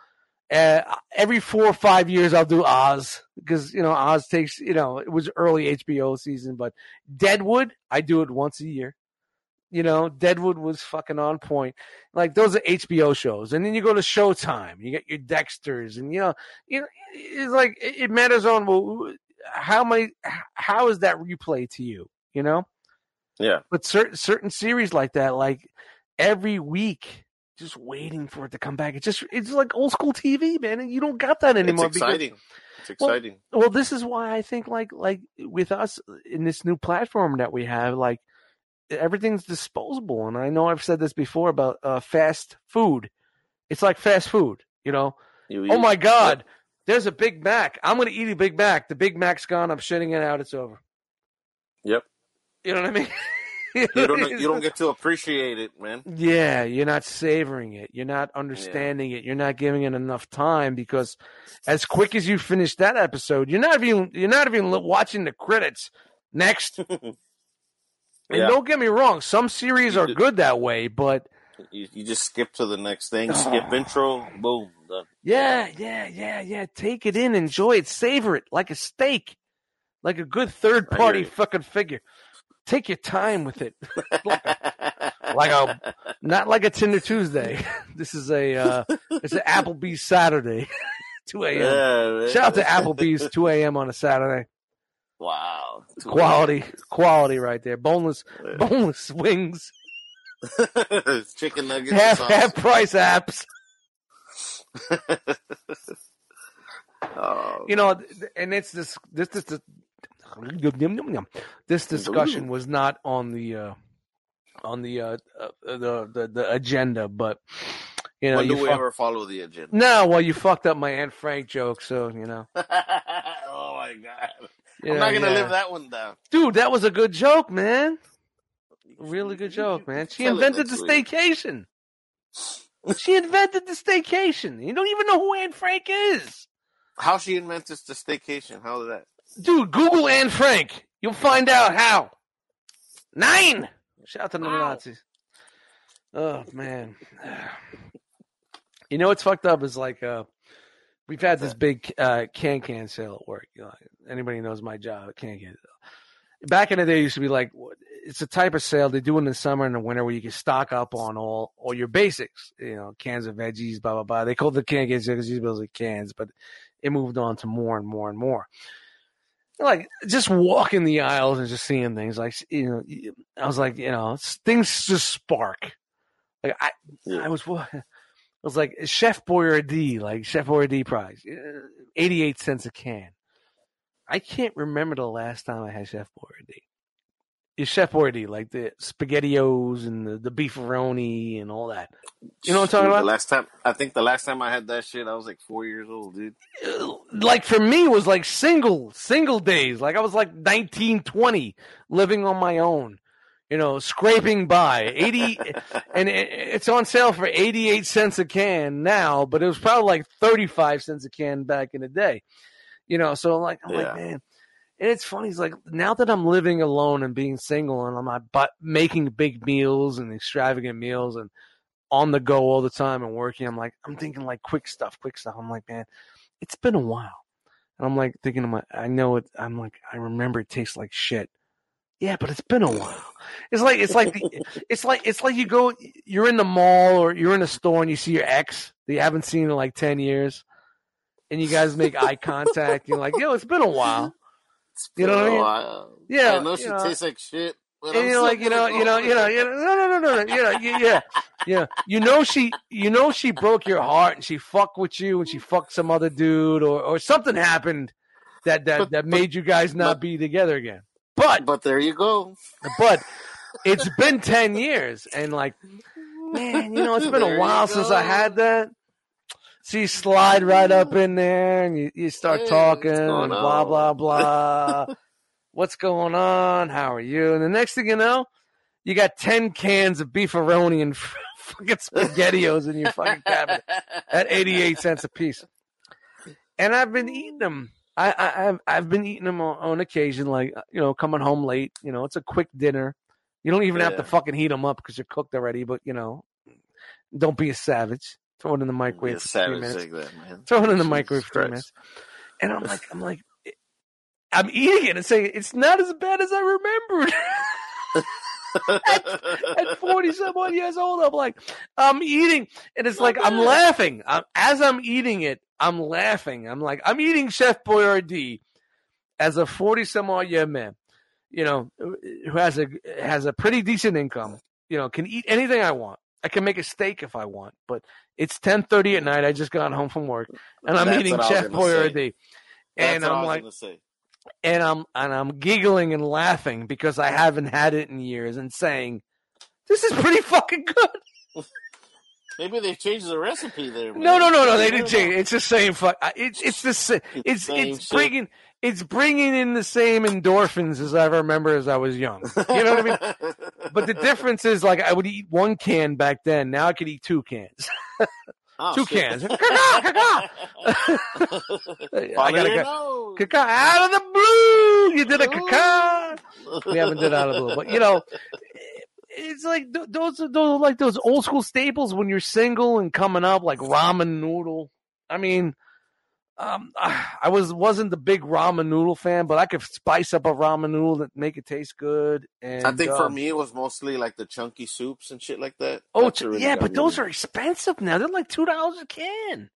uh, every four or five years I'll do Oz because you know Oz takes you know it was early HBO season, but Deadwood I do it once a year. You know, Deadwood was fucking on point. Like those are HBO shows, and then you go to Showtime. You get your Dexters, and you know, you know, it's like it matters on well, how many, how is that replay to you? You know, Yeah. but certain certain series like that, like every week, just waiting for it to come back. It's just it's like old school TV, man, and you don't got that anymore. It's because- exciting. It's Well, exciting. well, this is why I think like like with us in this new platform that we have, like everything's disposable. And I know I've said this before about uh, fast food. It's like fast food, you know. You- Oh my God, there's a Big Mac. I'm gonna eat a Big Mac. The Big Mac's gone. I'm shitting it out. It's over. Yep. You know what I mean? You don't you don't get to appreciate it, man. Yeah, you're not savoring it. You're not understanding it. You're not giving it enough time because as quick as you finish that episode, you're not even you're not even watching the credits. Next, and Yeah. don't get me wrong, some series You are did- good that way, but You, you just skip to the next thing. Skip intro. Boom. Done. yeah, yeah, yeah, yeah. Take it in, enjoy it, savor it like a steak, like a good third party fucking figure. Take your time with it, like a, like a not like a Tinder Tuesday. this is a uh, it's an Applebee's Saturday, two a.m. Yeah. Shout out to Applebee's, two a.m. on a Saturday. Wow. Quality, quality right there. Boneless, Yeah. boneless wings, Chicken nuggets. half half price apps. oh, You know, and it's this this this, this this discussion was not on the uh, on the uh, uh, the, the the agenda, but you know, when you do we fuck- ever follow the agenda? no, well, you fucked up my Anne Frank joke, so you know. oh my god! You I'm not gonna yeah. live that one down. Dude, that was a good joke, man. Really good joke, man. She invented the staycation. She invented the staycation. You don't even know who Anne Frank is. How she invented the staycation? How did that? Dude, Google Anne Frank. You'll find out how. Nine. Shout out to the Wow. Nazis. Oh man. You know what's fucked up is like uh we've had this big uh can can sale at work. You know, anybody knows my job at can can. Back in the day, it used to be like it's a type of sale they do in the summer and the winter where you can stock up on all all your basics. You know, cans of veggies, blah blah blah. They called the can cans because these bills like cans, but it moved on to more and more and more. Like just walking the aisles and just seeing things like you know, I was like, you know, things just spark. Like I, I was, wa- I was like Chef Boyardee, like Chef Boyardee prize, uh, eighty eight cents a can. I can't remember the last time I had Chef Boyardee. It's Chef Boyardee, like the spaghettios and the, the beefaroni and all that. You know what I'm talking Dude, about? The last time, I think the last time I had that shit, I was like four years old, dude. Uh, like for me it was like single single days like i was like 19 20 living on my own you know scraping by 80 and it, it's on sale for 88 cents a can now but it was probably like 35 cents a can back in the day you know so like i'm Yeah. like man and it's funny it's like now that i'm living alone and being single and i'm not but making big meals and extravagant meals and on the go all the time and working i'm like i'm thinking like quick stuff quick stuff i'm like man it's been a while. And I'm like thinking to my, I know it, I'm like, I remember it tastes like shit. Yeah, but it's been a while. It's like, it's like, the, it's like, it's like you go, you're in the mall or you're in a store and you see your ex that you haven't seen in like 10 years. And you guys make eye contact. You're like, yo, it's been a while. You know what I mean? I, Yeah, I know she know. tastes like shit. But And I'm you're like, you know, you know, you know, you know, no, no, no, no, you know, yeah, yeah, yeah. You know, she, you know, she broke your heart and she fucked with you and she fucked some other dude or, or something happened that, that, But- that but- made you guys not but- be together again. But, But there you go. but it's been 10 years and like, man, you know, it's been a while since I had that. So you slide right up mm-hmm. in there and you, you start Hey, talking and blah, blah, blah. what's going on? How are you? And the next thing you know, you got 10 cans of beefaroni and fucking spaghettios in your fucking cabinet at 88 cents a piece. And I've been eating them. I, I, I've, I've been eating them on, on occasion, like, uh, you know, coming home late. You know, it's a quick dinner. You don't even have to fucking heat them up because you're cooked already, but, you know, don't be a savage. Throw it in the microwave a for three minutes. like that. Throw it in the Jesus microwave for three minutes. And I'm like, I'm like, eh, I'm eating it and saying it's not as bad as I remembered. At 40 some odd years old, I'm like, I'm eating, and it's like I'm laughing. i as I'm eating it, I'm laughing. I'm like, I'm eating Chef Boyardee as a 40 some odd year man, you know, who has a has a pretty decent income. You know, can eat anything I want. I can make a steak if I want, but it's 10:30 at night. I just got home from work, and I'm That's eating what I was Chef. Boyardee, and I'm like, and I'm and I'm giggling and laughing because I haven't had it in years, and saying, "This is pretty fucking good." Maybe they changed the recipe there. Man. No, no, no, no. They didn't change. It's the same. Fuck. Uh, it's it's the same. It's Same it's shit. bringing it's bringing in the same endorphins as I remember as I was young. You know what I mean? But the difference is, like, I would eat one can back then. Now I could eat two cans. Oh, two shit. cans. I gotta go. Caca out of the blue. You did a caca. We haven't did out of the blue, but you know, it's like th- those are those are like those old school staples when you're single and coming up, like ramen noodle. I mean, um, I was wasn't the big ramen noodle fan, but I could spice up a ramen noodle that make it taste good. And I think for um, me it was mostly like the chunky soups and shit like that. oh really yeah, but those are expensive now. They're like two dollars a can.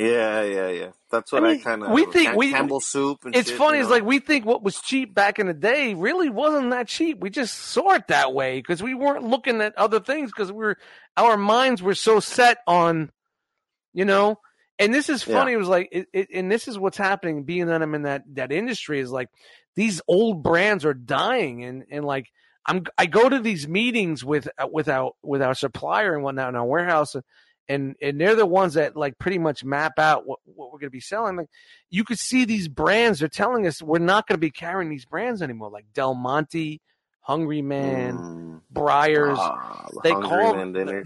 Yeah, yeah, yeah. That's what I I, kind of. we think- we- Campbell soup and It's shit, funny. you It's like we think what was cheap back in the day really wasn't that cheap. We just saw it that way because we weren't looking at other things because we were our minds were so set on, you know. And this is Yeah. funny. It was like, it, it, and this is what's happening. Being that I'm in that that industry is like these old brands are dying, and and like I'm I go to these meetings with with our with our supplier and whatnot in our warehouse, and and and they're the ones that like pretty much map out what what we're going to be selling. Like you could see these brands. They're telling us we're not going to be carrying these brands anymore, like Del Monte, Hungry Man, Mm. Breyers Ah, they call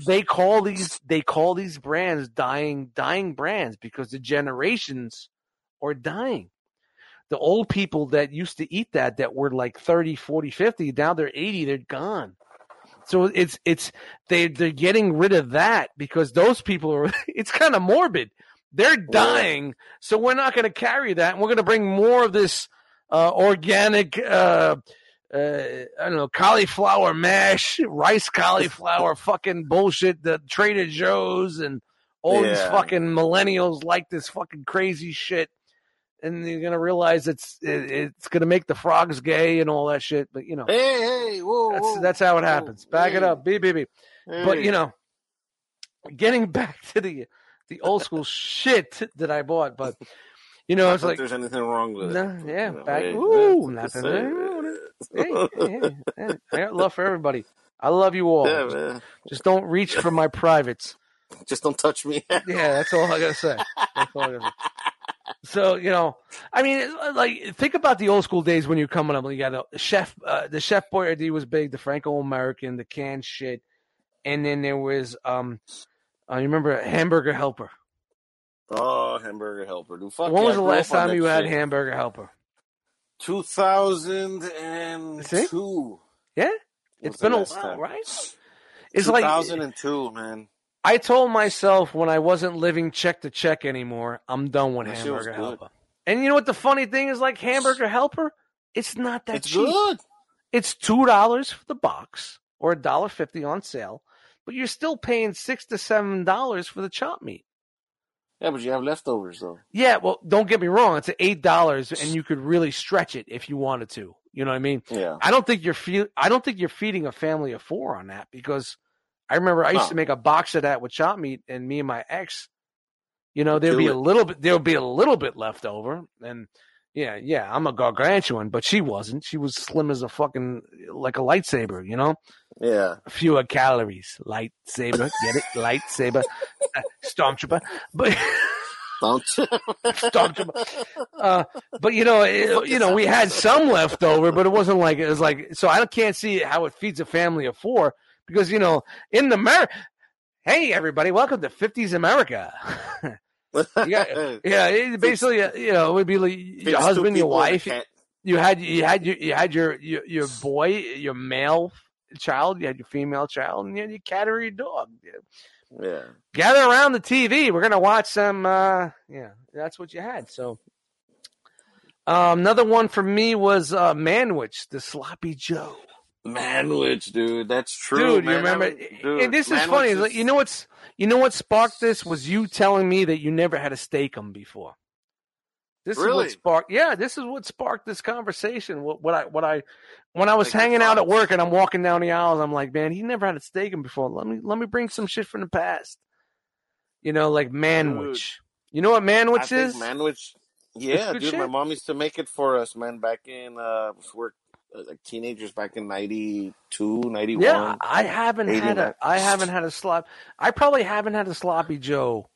they call these they call these brands dying dying brands because the generations are dying the old people that used to eat that that were like 30 40 50 now they're 80 they're gone so it's it's they they're getting rid of that because those people are it's kind of morbid. They're dying. So we're not going to carry that. And we're going to bring more of this uh, organic uh, uh, I don't know, cauliflower mash, rice cauliflower, fucking bullshit. The Trader Joe's and all these fucking millennials like this fucking crazy shit, and you're gonna realize it's it, it's gonna make the frogs gay and all that shit. But you know, Hey, hey, whoa, that's whoa, that's how it whoa, happens. Back it up, beep beep beep. But you know, getting back to the the old school shit that I bought, but you know, it's like there's anything wrong with No, it. yeah, know, back- hey, ooh, that's- nothing wrong hey, hey, hey, I got love for everybody. I love you all. Yeah, man. Just don't reach for my privates. Just don't touch me. Yeah, that's all I gotta say. That's all I gotta say. So you know, I mean, like think about the old school days when you're coming up. You got a chef, uh, the Chef Boyardee was big, the Franco American, the canned shit, and then there was um, uh, you remember Hamburger Helper. oh, hamburger helper, dude. Fuck when yeah, was the last time you had shit. Hamburger Helper? 2002. Yeah, it's been a while, time. right? It's like 2002, man. I told myself when I wasn't living check to check anymore, I'm done with That Hamburger. Helper. And you know what the funny thing is? Like Hamburger Helper, it's not that It's cheap. good. It's two dollars for the box or a dollar fifty on sale, but you're still paying six to seven dollars for the chop meat. Yeah, but you have leftovers though. Yeah, well, don't get me wrong; it's eight dollars, and you could really stretch it if you wanted to. You know what I mean? Yeah. I don't think you're fe- I don't think you're feeding a family of four on that because I remember I used No. to make a box of that with chop meat, and me and my ex, you know, there'd Do be it. a little bit there'd be a little bit left over, and yeah, yeah, I'm a gargantuan, but she wasn't. She was slim as a fucking like a lightsaber, you know, Yeah. fewer calories. Lightsaber, get it? Lightsaber, Uh, stormtrooper, but. Stormtrooper. Uh, but you know, it, you know, we had some left over, but it wasn't like it was like. So I can't see how it feeds a family of four because you know, in the Mer, hey everybody, welcome to fifties America. Yeah, yeah, basically, uh, you know, it would be like your husband, your people and a wife. You had you had your you had your your, your boy, your male child, you had your female child, and you had your cat or your dog. Yeah. Gather around the TV. We're gonna watch some. Uh, yeah, that's what you had. So, um, another one for me was uh, Manwich, the Sloppy Joe. Manwich, dude. That's true. Dude, you remember? Dude, and this is funny. Like, you know what's you know what sparked this was you telling me that you never had a Steak-umm before. This is Really? what sparked. Yeah, this is what sparked this conversation. What, what I what I when I was Like hanging out at work and I'm walking down the aisles, I'm like, man, he never had a Steak-umm before. Let me let me bring some shit from the past. You know, like Manwich. You know what I Manwich think is? Manwich. Yeah, dude. shit. My mom used to make it for us, man. Back in uh, we're uh, Uh, like teenagers, back in 92, 91. Yeah, I haven't had a I haven't had a slop. I probably haven't had a sloppy Joe.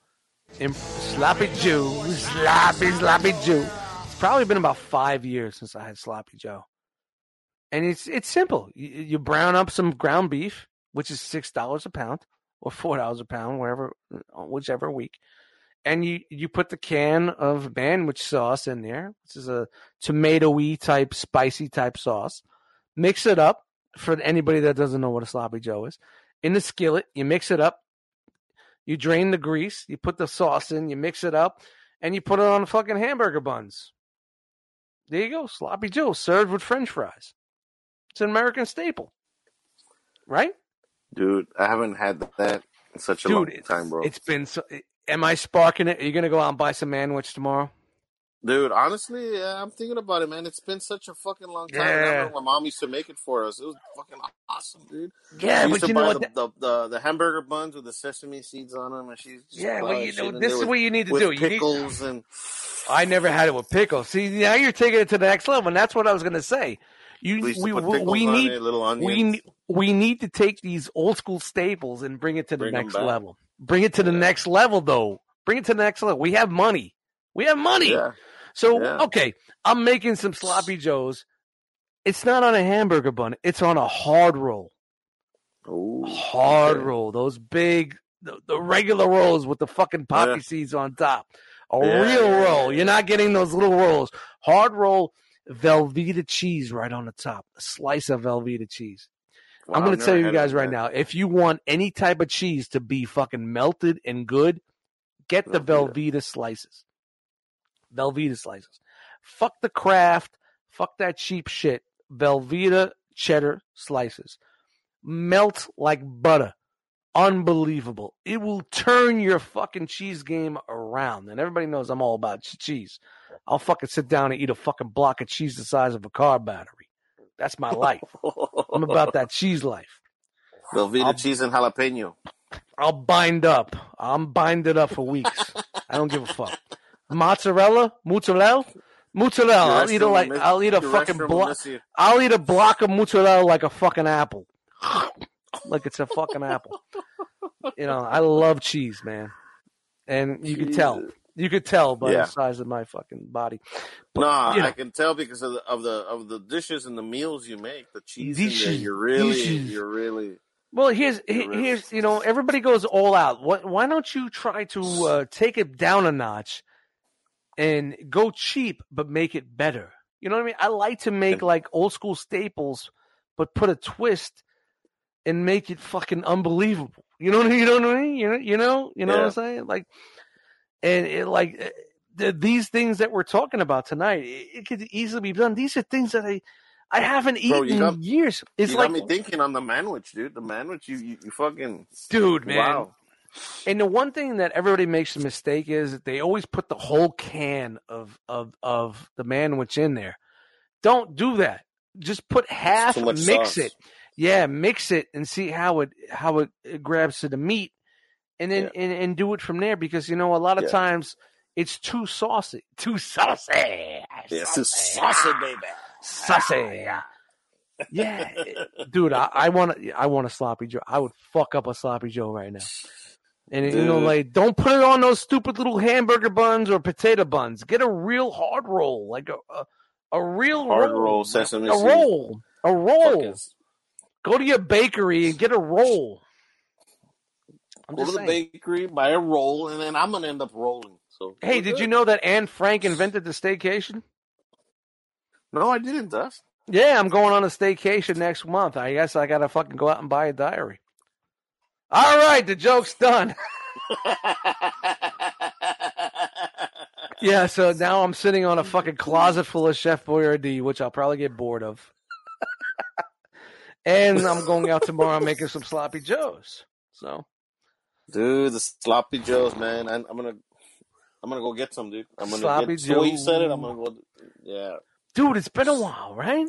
In, sloppy Joe, sloppy sloppy Joe. It's probably been about five years since I had sloppy Joe. And it's it's simple. You, you brown up some ground beef, which is six dollars a pound or four dollars a pound, wherever, uh, whichever week. And you you put the can of Manwich sauce in there, which is a tomatoey type, spicy type sauce. Mix it up for anybody that doesn't know what a sloppy Joe is. In the skillet, you mix it up. You drain the grease. You put the sauce in. You mix it up, and you put it on the fucking hamburger buns. There you go, sloppy Joe served with French fries. It's an American staple, right? dude. I haven't had that in such a Dude, long time, bro. it's been. So, am I sparking it? Are you gonna go out and buy some manwich tomorrow? Dude, honestly, yeah, I'm thinking about it, man. It's been such a fucking long time. I Yeah. remember my mom used to make it for us. It was fucking awesome, dude. Yeah, she used but to you know what? the, the, the the hamburger buns with the sesame seeds on them, and she's yeah, well, you know, this is what you need to do. You need, pickles and I never had it with pickles. See, now you're taking it to the next level, and that's what I was going to say. You, we we, we, pickles need, it, we, we need to take these old school staples and bring it to the Bring next level. Bring it to the next level, though. Bring it to the next level. We have money. We have money. yeah, So Yeah. okay, I'm making some sloppy joes. It's not on a hamburger bun. It's on a hard roll. Ooh, Hard okay. roll. Those big, the, the regular rolls with the fucking poppy Yeah. seeds on top. A real roll. You're not getting those little rolls. Hard roll, Velveeta cheese right on the top. A slice of Velveeta cheese. Wow, I'm going to tell you guys right now. If you want any type of cheese to be fucking melted and good, get the Velveeta. Velveeta slices. Velveeta slices. Fuck the Kraft. Fuck that cheap shit. Velveeta cheddar slices. Melt like butter. Unbelievable. It will turn your fucking cheese game around. And everybody knows I'm all about cheese. I'll fucking sit down and eat a fucking block of cheese the size of a car battery. That's my life. I'm about that cheese life. Velveeta I'll- cheese and jalapeno. I'll bind up. I'm binded up for weeks. I don't give a fuck. Mozzarella, mozzarella, mozzarella. I'll eat a like. I'll eat a fucking block. I'll eat a block of mozzarella like a fucking apple. like it's a fucking apple. You know, I love cheese, man, and you can tell. You could tell by Yeah. the size of my fucking body. But, No, you know. I can tell because of the of the of the dishes and the meals you make. The cheese Dishes, you're really, dishes. you're really. Well, here's he- You're here's you know everybody goes all out. What? Why don't you try to uh, take it down a notch and go cheap but make it better? You know what I mean? I like to make like old school staples, but put a twist and make it fucking unbelievable. You know what I mean? You know what I mean? You know you know you know what I'm saying? Like, and it like. uh, The, these things that we're talking about tonight, it, it could easily be done. These are things that I, I haven't Bro, eaten got- in years. It's you like, got me thinking on the manwich, dude. The manwich, you you, you fucking dude, man, wow. And the one thing that everybody makes a mistake is that they always put the whole can of of of the manwich in there. Don't do that. Just put half, mix sauce. it. Yeah, mix it and see how it how it, it grabs to the meat, and then and, and do it from there. Because you know a lot of Yeah. times it's too saucy, too saucy, Yes, it's saucy, baby. saucy. Ah, yeah, dude, I, want. I want a sloppy Joe. I would fuck up a sloppy Joe right now. And you know, like, don't put it on those stupid little hamburger buns or potato buns. Get a real hard roll, like a a, a real Hard roll, roll, sesame a seed. roll, a roll. Fucking- Go to your bakery and get a roll. I'm Go to just the bakery, buy a roll, and then I'm gonna end up rolling. So Hey, did good. you know that Anne Frank invented the staycation? No, I didn't, Dust. Yeah, I'm going on a staycation next month. I guess I gotta fucking go out and buy a diary. All right, the joke's done. Yeah, so now I'm sitting on a fucking closet full of Chef Boyardee, which I'll probably get bored of. and I'm going out tomorrow making some sloppy joes. So dude, the sloppy joes, man. I, I'm gonna, I'm gonna go get some, dude. I'm gonna Sloppy get. The way you said it, I'm gonna go. Yeah, dude, it's been a while, right?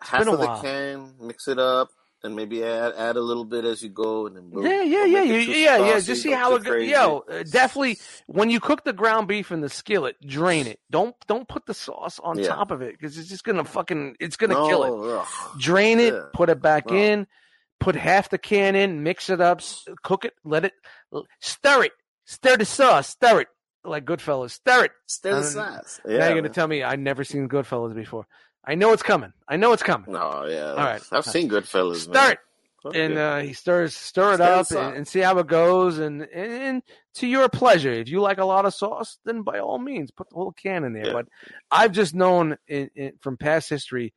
half been a of the can, mix it up, and maybe add add a little bit as you go, and then boom. Yeah, yeah, yeah, make you, it too yeah, yeah. saucy, Just see how it goes. Yo, uh, definitely when you cook the ground beef in the skillet, drain it. Don't don't put the sauce on Yeah. top of it because it's just gonna fucking it's gonna no, kill it. ugh. drain it, Yeah. put it back No. in, put half the can in, mix it up, cook it, let it, stir it, stir the sauce, stir it like Goodfellas, stir it. Stir the sauce. now Yeah, you're gonna tell me I've never seen Goodfellas before. I know it's coming. I know it's coming. Oh yeah. All right. I've seen Goodfellas. Stir man. it, and uh, he stirs, stir it Stir up, and, and see how it goes, and, and and to your pleasure. If you like a lot of sauce, then by all means put the whole can in there. Yeah. But I've just known in, in, from past history,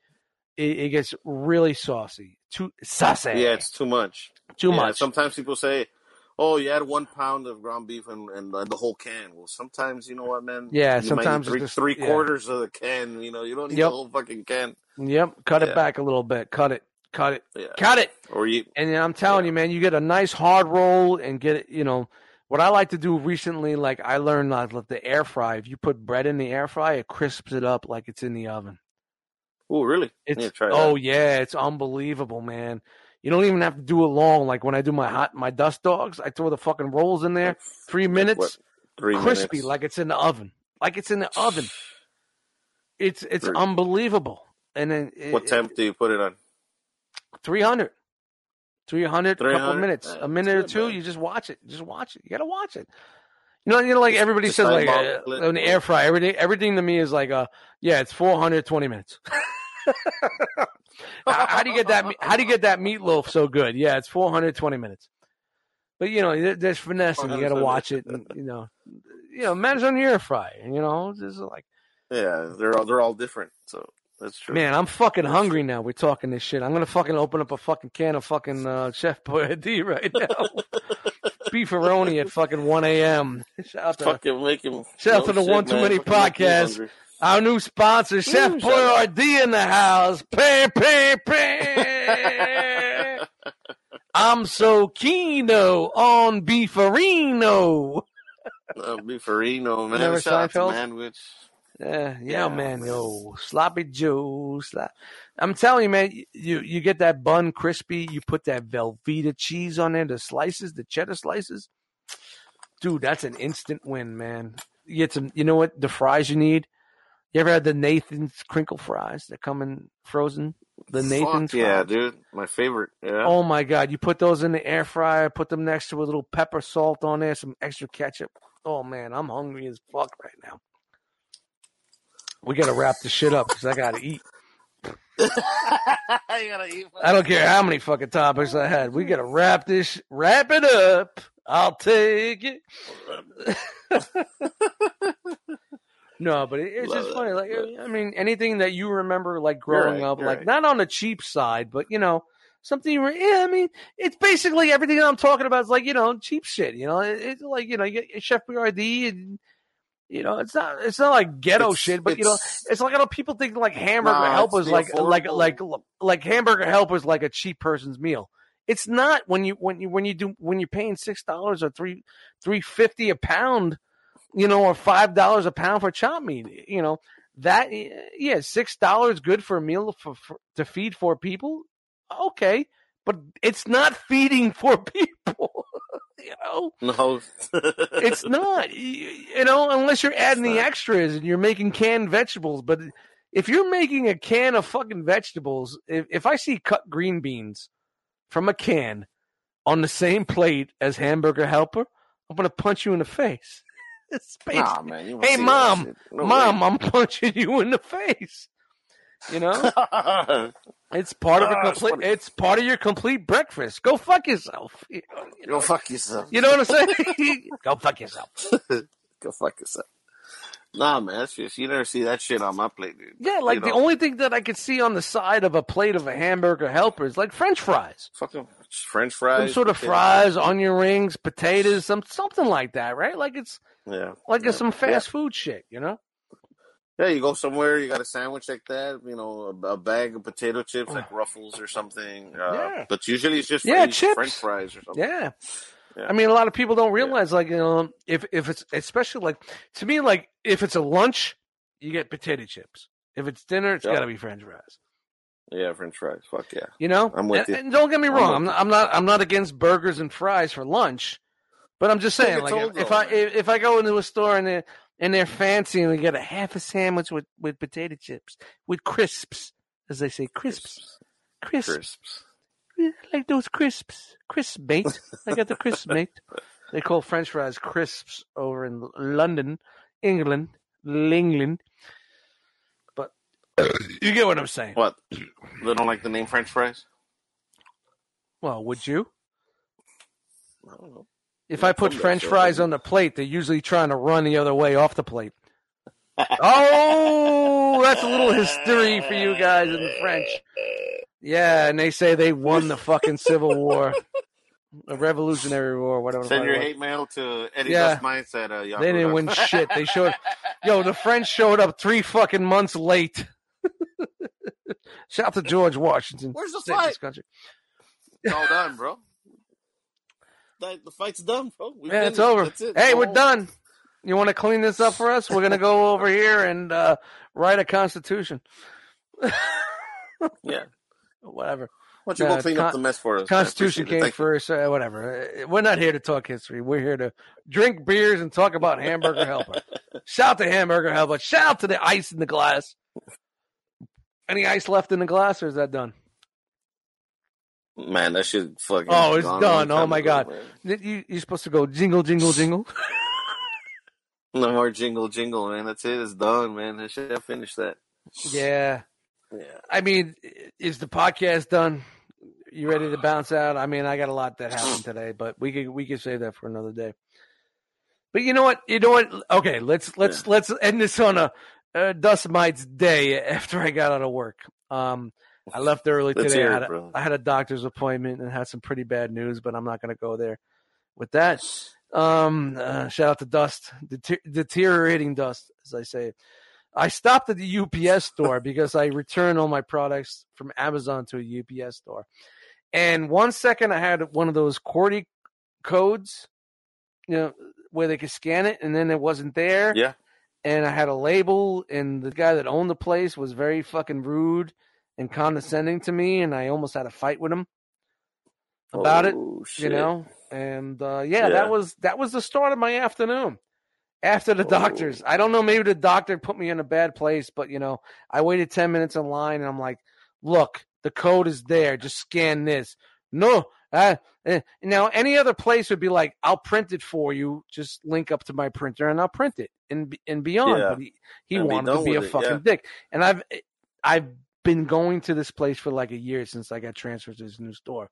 it, it gets really saucy, too saucy, yeah, it's too much. too Yeah, much. Sometimes people say, "Oh, you had one pound of ground beef and, and uh, the whole can." Well, sometimes you know what, man. Yeah, you sometimes three, just- three yeah. quarters of the can. You know, you don't need Yep. the whole fucking can. Yep, cut it back a little bit. Cut it, cut it, Yeah, cut it. or you. And I'm telling Yeah. you, man, you get a nice hard roll and get it, you know, What I like to do recently, like I learned not let the air fry. If you put bread in the air fry, it crisps it up like it's in the oven. Oh, really? It's oh yeah, it's unbelievable, man. You don't even have to do it long. Like when I do my hot my dust dogs, I throw the fucking rolls in there, three minutes, what, three crispy, minutes. like it's in the oven, like it's in the oven. It's it's Very- unbelievable. And then it- What temp do you put it on? 300. 300, couple minutes, a minute or two. man. You just watch it. Just watch it. You gotta watch it. You know, you know, like everybody Just says, like uh, it. air fry, everything, everything to me is like, uh, yeah, it's 420 minutes. how, do you get that? How do you get that meatloaf so good? Yeah, it's 420 minutes. But you know, there's finesse, and you got to watch it. And, you know, you know, manage on your air fry. You know, this is like, Yeah, they're all they're all different. So that's true. man, I'm fucking hungry now. We're talking this shit. I'm gonna fucking open up a fucking can of fucking uh, Chef Boyardee right now. Beefaroni at fucking 1 a.m. Shout out to Fucking make him. Shout out to the shit, One Too man. Many Fucking podcast. our new sponsor, Chef Ooh, out. Boyardee in the house. Pay, pay, pay. I'm so keeno on Beefarino. Uh, Beefarino, man. Remember Shout out to? Manwich. Yeah, yeah, Yeah, man, yo, sloppy Joe. Slop. I'm telling you, man, you you get that bun crispy. You put that Velveeta cheese on there, the slices, the cheddar slices. Dude, that's an instant win, man. You get some. You know what? The fries you need. You ever had the Nathan's crinkle fries that come in frozen? The Nathan's yeah, fries. dude. My favorite. Yeah. Oh my god! You put those in the air fryer. Put them next to a little pepper salt on there, some extra ketchup. Oh man, I'm hungry as fuck right now. We gotta wrap this shit up because I gotta eat. I gotta eat. I don't care how many fucking topics I had. We gotta wrap this. Wrap it up. I'll take it. no, but it, it's Love just it. funny. Like, Love. I mean, anything that you remember, like growing right, up, like right. not on the cheap side, but you know, something. You were, yeah, I mean, it's basically everything I'm talking about is like you know, cheap shit. You know, it, it's like you know, you get Chef Boyardee and. You know, it's not it's not like ghetto It's- shit, but you know, it's- like I know people think like hamburger Nah, helpers the like like like like hamburger helpers like a cheap person's meal. It's not when you when you when you do when you're paying six dollars or three three fifty a pound, you know, or five dollars a pound for chop meat. You know that yeah, six dollars good for a meal for, for to feed four people. Okay, but it's not feeding four people. You know, No. it's not. You, you know, unless you're adding the extras and you're making canned vegetables. But if you're making a can of fucking vegetables, if, if I see cut green beans from a can on the same plate as hamburger helper, I'm gonna punch you in the face. Nah, man. Hey, Mom. No Mom, way. I'm punching you in the face. You know, it's part of a Ah, complete. It's part of your complete breakfast. Go fuck yourself. You know, you know, Go fuck yourself. you know what I'm saying? Go fuck yourself. Go fuck yourself. Nah, man. That's just you never see that shit on my plate, dude. Yeah, like You the know. only thing that I could see on the side of a plate of a hamburger helper is like French fries, Fucking French fries. some sort of potato fries, onion rings, potatoes, some something like that, right? Like it's Yeah. like yeah. it's some fast food shit, you know? Yeah, you go somewhere, you got a sandwich like that, you know, a, a bag of potato chips like Ruffles or something. Uh, Yeah. But usually it's just Yeah, French, chips. French fries or something. Yeah. Yeah. I mean, a lot of people don't realize, like, you know, if if it's especially like to me, like if it's a lunch, you get potato chips. If it's dinner, it's Yeah. got to be French fries. Yeah, French fries. Fuck yeah. You know, I'm with and, you. and don't get me wrong, I'm not, I'm not, I'm not against burgers and fries for lunch, but I'm just saying, like, if, if though, I if, if I go into a store and and they're fancy and they get a half a sandwich with with potato chips with crisps, as they say, crisps, crisps, Crisps. I like those crisps, crisp mate. I got the crisp mate. They call French fries crisps over in London, England, England. But you get what I'm saying. What? They don't like the name French fries? Well, would you? I don't know. If I put French guys fries on the plate, they're usually trying to run the other way off the plate. oh, that's a little history for you guys in the French. Yeah, and they say they won the fucking Civil War, the Revolutionary War, whatever. the Send your hate mail to Eddie Yeah. Dust Minds at uh, Yahoo. They didn't win shit. They showed, yo, the French showed up three fucking months late. Shout out to George Washington. Where's the saved this country. It's all done, bro. That, the fight's done, bro. We Yeah, it's finished. over. That's it. Hey, Go we're home. done. You want to clean this up for us? We're gonna go over here and uh, write a constitution. Yeah. Whatever. Why don't you No, go clean con- up the mess for us? Constitution came first. Uh, whatever. Uh, We're not here to talk history. We're here to drink beers and talk about Hamburger Helper. Shout to Hamburger Helper. Shout out to the ice in the glass. Any ice left in the glass, or is that done? Man, that shit fucking. Oh, it's gone done. Oh my ago, God. man. You, you're supposed to go jingle, jingle, jingle. No more jingle, jingle, man. That's it. It's done, man. I should have finished that. yeah. Yeah. I mean, is the podcast done? You ready to bounce out? I mean, I got a lot that happened today, but we could we could save that for another day. But you know what? You know what? Okay, let's let's let's end this on a, a dust mites day after I got out of work. Um, I left early Let's today. I had, a, bro. Had a doctor's appointment and had some pretty bad news, but I'm not going to go there. With that, um, uh, shout out to Dust, Deter- deteriorating Dust, as I say. I stopped at the UPS store because I returned all my products from Amazon to a UPS store. And one second I had one of those QWERTY codes, you know, where they could scan it, and then it wasn't there. Yeah. And I had a label, and the guy that owned the place was very fucking rude and condescending to me, and I almost had a fight with him about it Oh, you know and uh yeah, Yeah. that was that was the start of my afternoon after the Oh. doctors i don't know maybe the doctor put me in a bad place but you know i waited 10 minutes in line and i'm like look the code is there just scan this no uh, eh. now any other place would be like i'll print it for you just link up to my printer and i'll print it and and beyond Yeah. but he, he wanted to be a it, fucking yeah. dick and i've i've been going to this place for like a year since i got transferred to this new store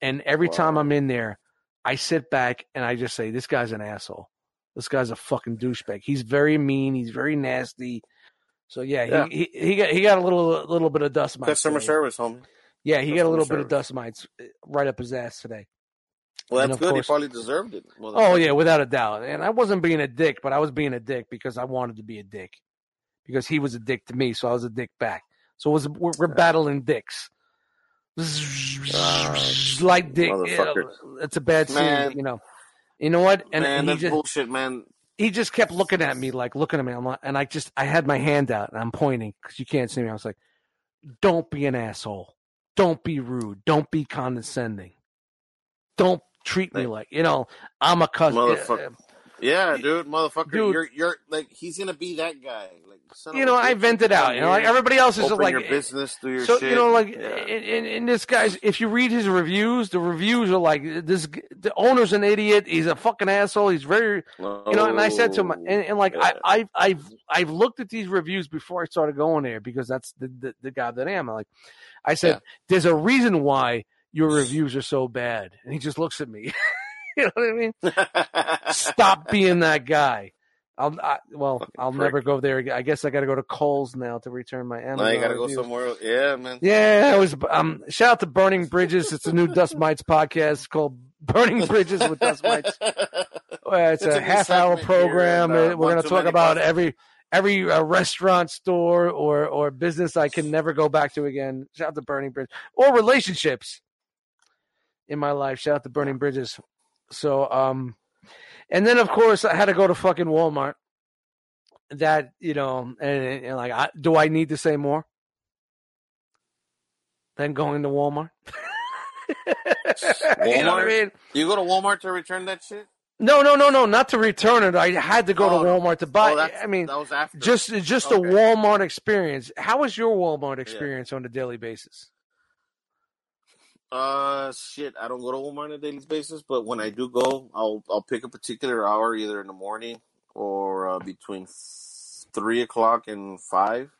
and every time I'm in there, I sit back and I just say, "This guy's an asshole. This guy's a fucking douchebag. He's very mean. He's very nasty." So yeah, Yeah. He, he he got he got a little little bit of dust mites. Customer service, homie. Yeah, he got a little bit of dust mites uh, right up his ass today. Well, that's good. course- He probably deserved it. Oh yeah, without a doubt. And I wasn't being a dick, but I was being a dick because I wanted to be a dick because he was a dick to me, so I was a dick back. So it was we're, we're battling dicks. like dick, it's a bad scene, Man. you know. You know what? And, man, and he that's just bullshit, man. he just kept looking at me, like looking at me. I'm like, and I just I had my hand out and I'm pointing because you can't see me. I was like, "Don't be an asshole. Don't be rude. Don't be condescending. Don't treat me Like- like you know I'm a cousin." Motherfucker. Yeah, dude, motherfucker, Dude. you're you're like he's gonna be that guy. Like, son of you know, I vented out. You know, like everybody else is just like your business, do your so shit. you know, like yeah. in, in, in this guy's. If you read his reviews, the reviews are like this. The owner's an idiot. He's a fucking asshole. He's very you know. And I said to him, oh, and, and like I, Oh, Yeah. I, I've I've looked at these reviews before I started going there because that's the the, the guy that I am. Like I said, Yeah. there's a reason why your reviews are so bad, and he just looks at me. you know what I mean? Stop being that guy. I'll I, well, Fucking I'll prick. never go there. again. I guess I got to go to Coles now to return my Amazon. now you gotta go somewhere else. Yeah, man. Yeah, it was. Um, shout out to Burning Bridges. It's a new Dust Mites podcast called Burning Bridges with Dust Mites. Well, it's, It's a a half hour program. here, and, uh, We're going to talk about podcasts. every every uh, restaurant, store, or or business I can never go back to again. Shout out to Burning Bridge or relationships in my life. Shout out to Burning Bridges. So, um, and then of course I had to go to fucking Walmart. That you know, and, and like, I, do I need to say more than going to Walmart? you know what I Walmart? mean? You go to Walmart to return that shit? No, no, no, no, not to return it. I had to go Oh, to. Walmart to buy. oh, I mean, that was after. just just Okay. a Walmart experience. How was your Walmart experience on a daily basis? Uh, shit. I don't go to Walmart on a daily basis, but when I do go, I'll I'll pick a particular hour, either in the morning or uh, between three o'clock and five,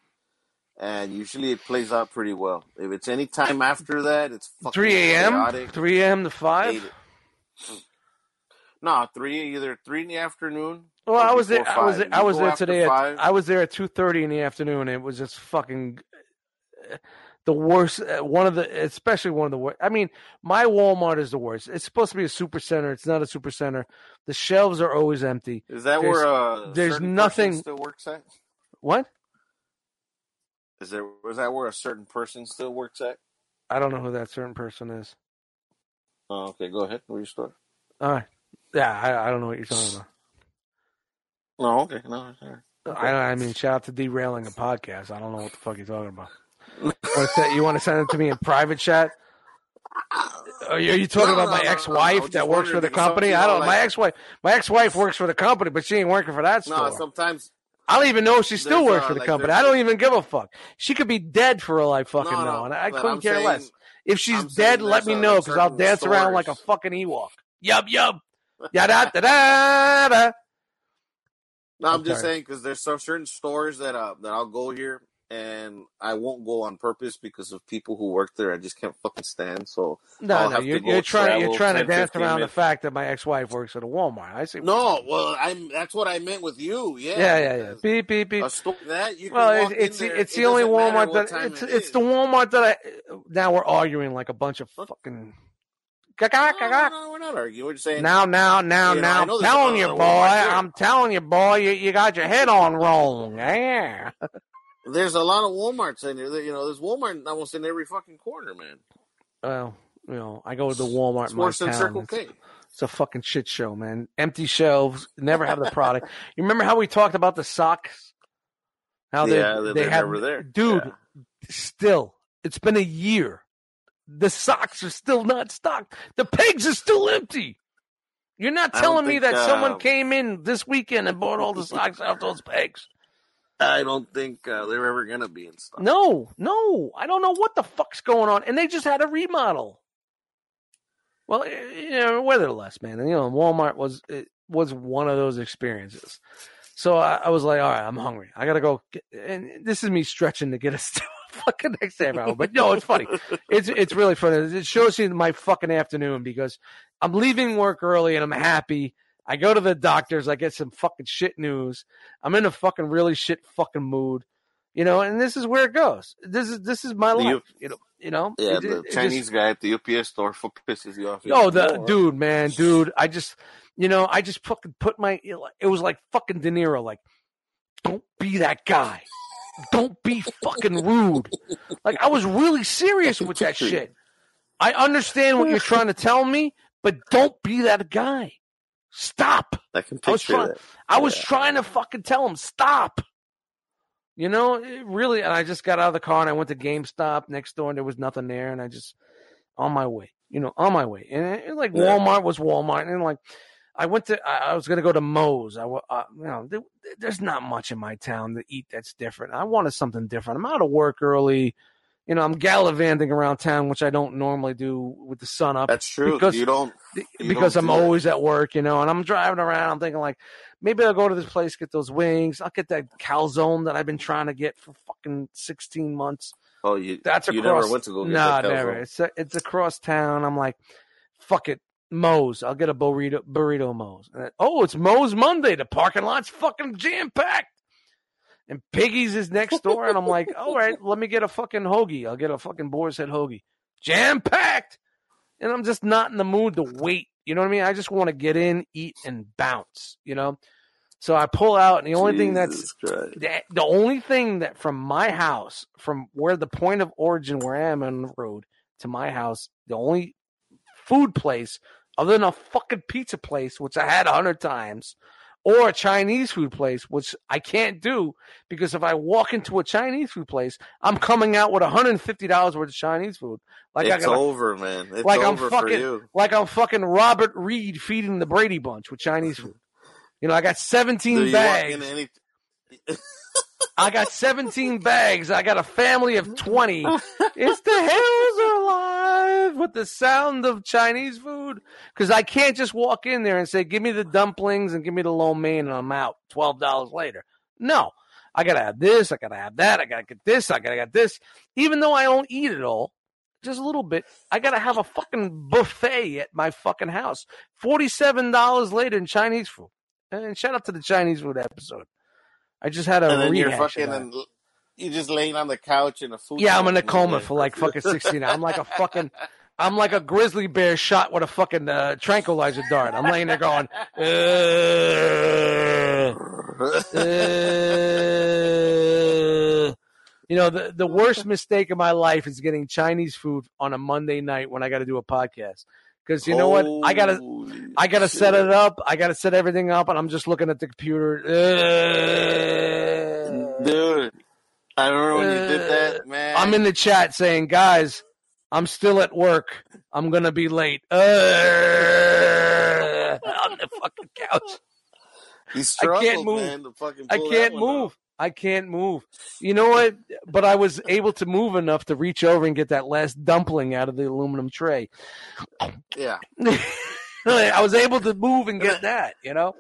and usually it plays out pretty well. If it's any time after that, it's fucking Three a.m. Three a.m. to five. No, three either three in the afternoon. Well, I was there. I was there, I was there today. At, I was there at two thirty in the afternoon. And it was just fucking the worst. uh, One of the, especially one of the worst. I mean, my Walmart is the worst. It's supposed to be a super center. It's not a super center. The shelves are always empty. is that there's- where uh, there's nothing- person still works at? What? Is there was that where a certain person still works at? I don't know who that certain person is. Oh, okay. Go ahead. Where you start? All right. Yeah, I, I don't know what you're talking about. No, okay, no, right. I, I mean, shout out to derailing a podcast. I don't know what the fuck you're talking about. You wanna send- You want to send it to me in private chat? Are you, are you talking No, about my no, no, no, ex-wife was that works for the company? I don't. like- my ex-wife, my ex-wife works for the company, but she ain't working for that store. No, sometimes I don't even know if she still works uh, for the like, company. I don't even give a fuck. She could be dead for all I fucking No, no, know, and I couldn't I'm care saying- less. If she's I'm dead, let me know because I'll dance around like a fucking Ewok. Yub yub. Yada da da da. No, I'm I'm just sorry. saying because there's some certain stores that uh, that I'll go here and I won't go on purpose because of people who work there. I just can't fucking stand. So No, I'll no, you're, you're trying. You're trying to dance around minutes. the fact that my ex-wife works at a Walmart. I see. no, well, I'm that's what I meant with you. Yeah, Yeah, yeah, yeah. Beep, beep, beep. A store that you Well, it's there, it's it the only Walmart that it's it it's the Walmart that I. Now we're arguing like a bunch of fucking. No, no, no, we're not arguing. We're just saying. Now, now, now, You now, know telling you, boy. I'm telling you, boy. You, you got your head on wrong. Yeah. There's a lot of WalMarts in here. You know, there's Walmart almost in every fucking corner, man. Well, you know, I go to the Walmart It's worse than. Circle It's, K. it's a fucking shit show, man. Empty shelves, never have the product. you remember how we talked about the socks? How they Yeah, they're- they they're have never there. dude. Yeah. Still, it's been a year. The socks are still not stocked. The pegs are still empty. You're not telling me think, that someone um, came in this weekend and bought all the socks out those pegs. I don't think uh, they're ever gonna be in stock. No, no, I don't know what the fuck's going on. And they just had a remodel. Well, eh, you know, weatherless, man. And, you know, Walmart was it was one of those experiences. So I, I was like, all right, I'm hungry. I gotta go. Get, and this is me stretching to get to fucking next hour. But no, it's funny. It's it's really funny. It shows you my fucking afternoon because I'm leaving work early and I'm happy. I go to the doctors. I get some fucking shit news. I'm in a fucking really shit fucking mood, you know. And this is where it goes. This is this is my The life, U- you know. You know. Yeah, It- the it- it Chinese just- guy at the UPS store fuck pisses you off. Even the dude, man, dude. I just, you know, I just fucking put my. It was like fucking De Niro. Like, don't be that guy. Don't be fucking rude. Like, I was really serious with that shit. I understand what you're trying to tell me, but don't be that guy. Stop. I can I was trying. that. I was Yeah. trying to fucking tell him stop. You know, it really. And I just got out of the car and I went to GameStop next door, and there was nothing there, and I just on my way. You know, on my way, and it, it, like. Walmart was Walmart, and like I went to. I, I was gonna go to Moe's. I, uh, you know, there, there's not much in my town to eat that's different. I wanted something different. I'm out of work early. You know, I'm gallivanting around town, which I don't normally do with the sun up That's true. because- you don't. You because don't I'm that. always at work, you know, and I'm driving around. I'm thinking like, maybe I'll go to this place, get those wings. I'll get that calzone that I've been trying to get for fucking 16 months. Oh, you. That's you across. never went to go get nah, never. It's a, it's across town. I'm like, fuck it, Moe's. I'll get a burrito, burrito Moe's. Oh, it's Moe's Monday. The parking lot's fucking jam packed. And Piggy's is next door, and I'm like, all right, let me get a fucking hoagie. I'll get a fucking boar's head hoagie, jam packed. And I'm just not in the mood to wait. You know what I mean? I just want to get in, eat, and bounce. You know. So I pull out, and the only thing that's the, the only thing that from my house, from where the point of origin where I am on the road to my house, the only food place other than a fucking pizza place, which I had a hundred times, or a Chinese food place, which I can't do because if I walk into a Chinese food place, I'm coming out with $150 worth of Chinese food. Like I it's got over, man. It's like I'm over for fucking- you. like I'm fucking Robert Reed feeding the Brady Bunch with Chinese food. You know, I got 17 Do you walk bags. I got 17 bags. I got a family of 20. It's the hills are alive with the sound of Chinese food. Because I can't just walk in there and say, give me the dumplings and give me the lo mein and I'm out $12 later. No. I got to have this. I got to have that. I got to get this. I got to get this. Even though I don't eat it all, just a little bit, I got to have a fucking buffet at my fucking house. $47 later in Chinese food. And shout out to the Chinese food episode. I just had a and then you're fucking, and you're just laying on the couch in a food. Yeah, I'm in a coma for like fucking 16 hours. I'm like a fucking, I'm like a grizzly bear shot with a fucking uh, tranquilizer dart. I'm laying there going, "Uh, uh." you know, the, the worst mistake of my life is getting Chinese food on a Monday night when I got to do a podcast. Because you know what? I gotta I gotta set it up. I gotta set everything up, and I'm just looking at the computer. Uh, Dude, I remember when you did Uh, that, man. I'm in the chat saying, guys, I'm still at work. I'm gonna be late. Uh, on the fucking couch. He I can't move. man, to fucking I can't move. I can't move. You know what? But I was able to move enough to reach over and get that last dumpling out of the aluminum tray. Yeah, I was able to move and get that. You know.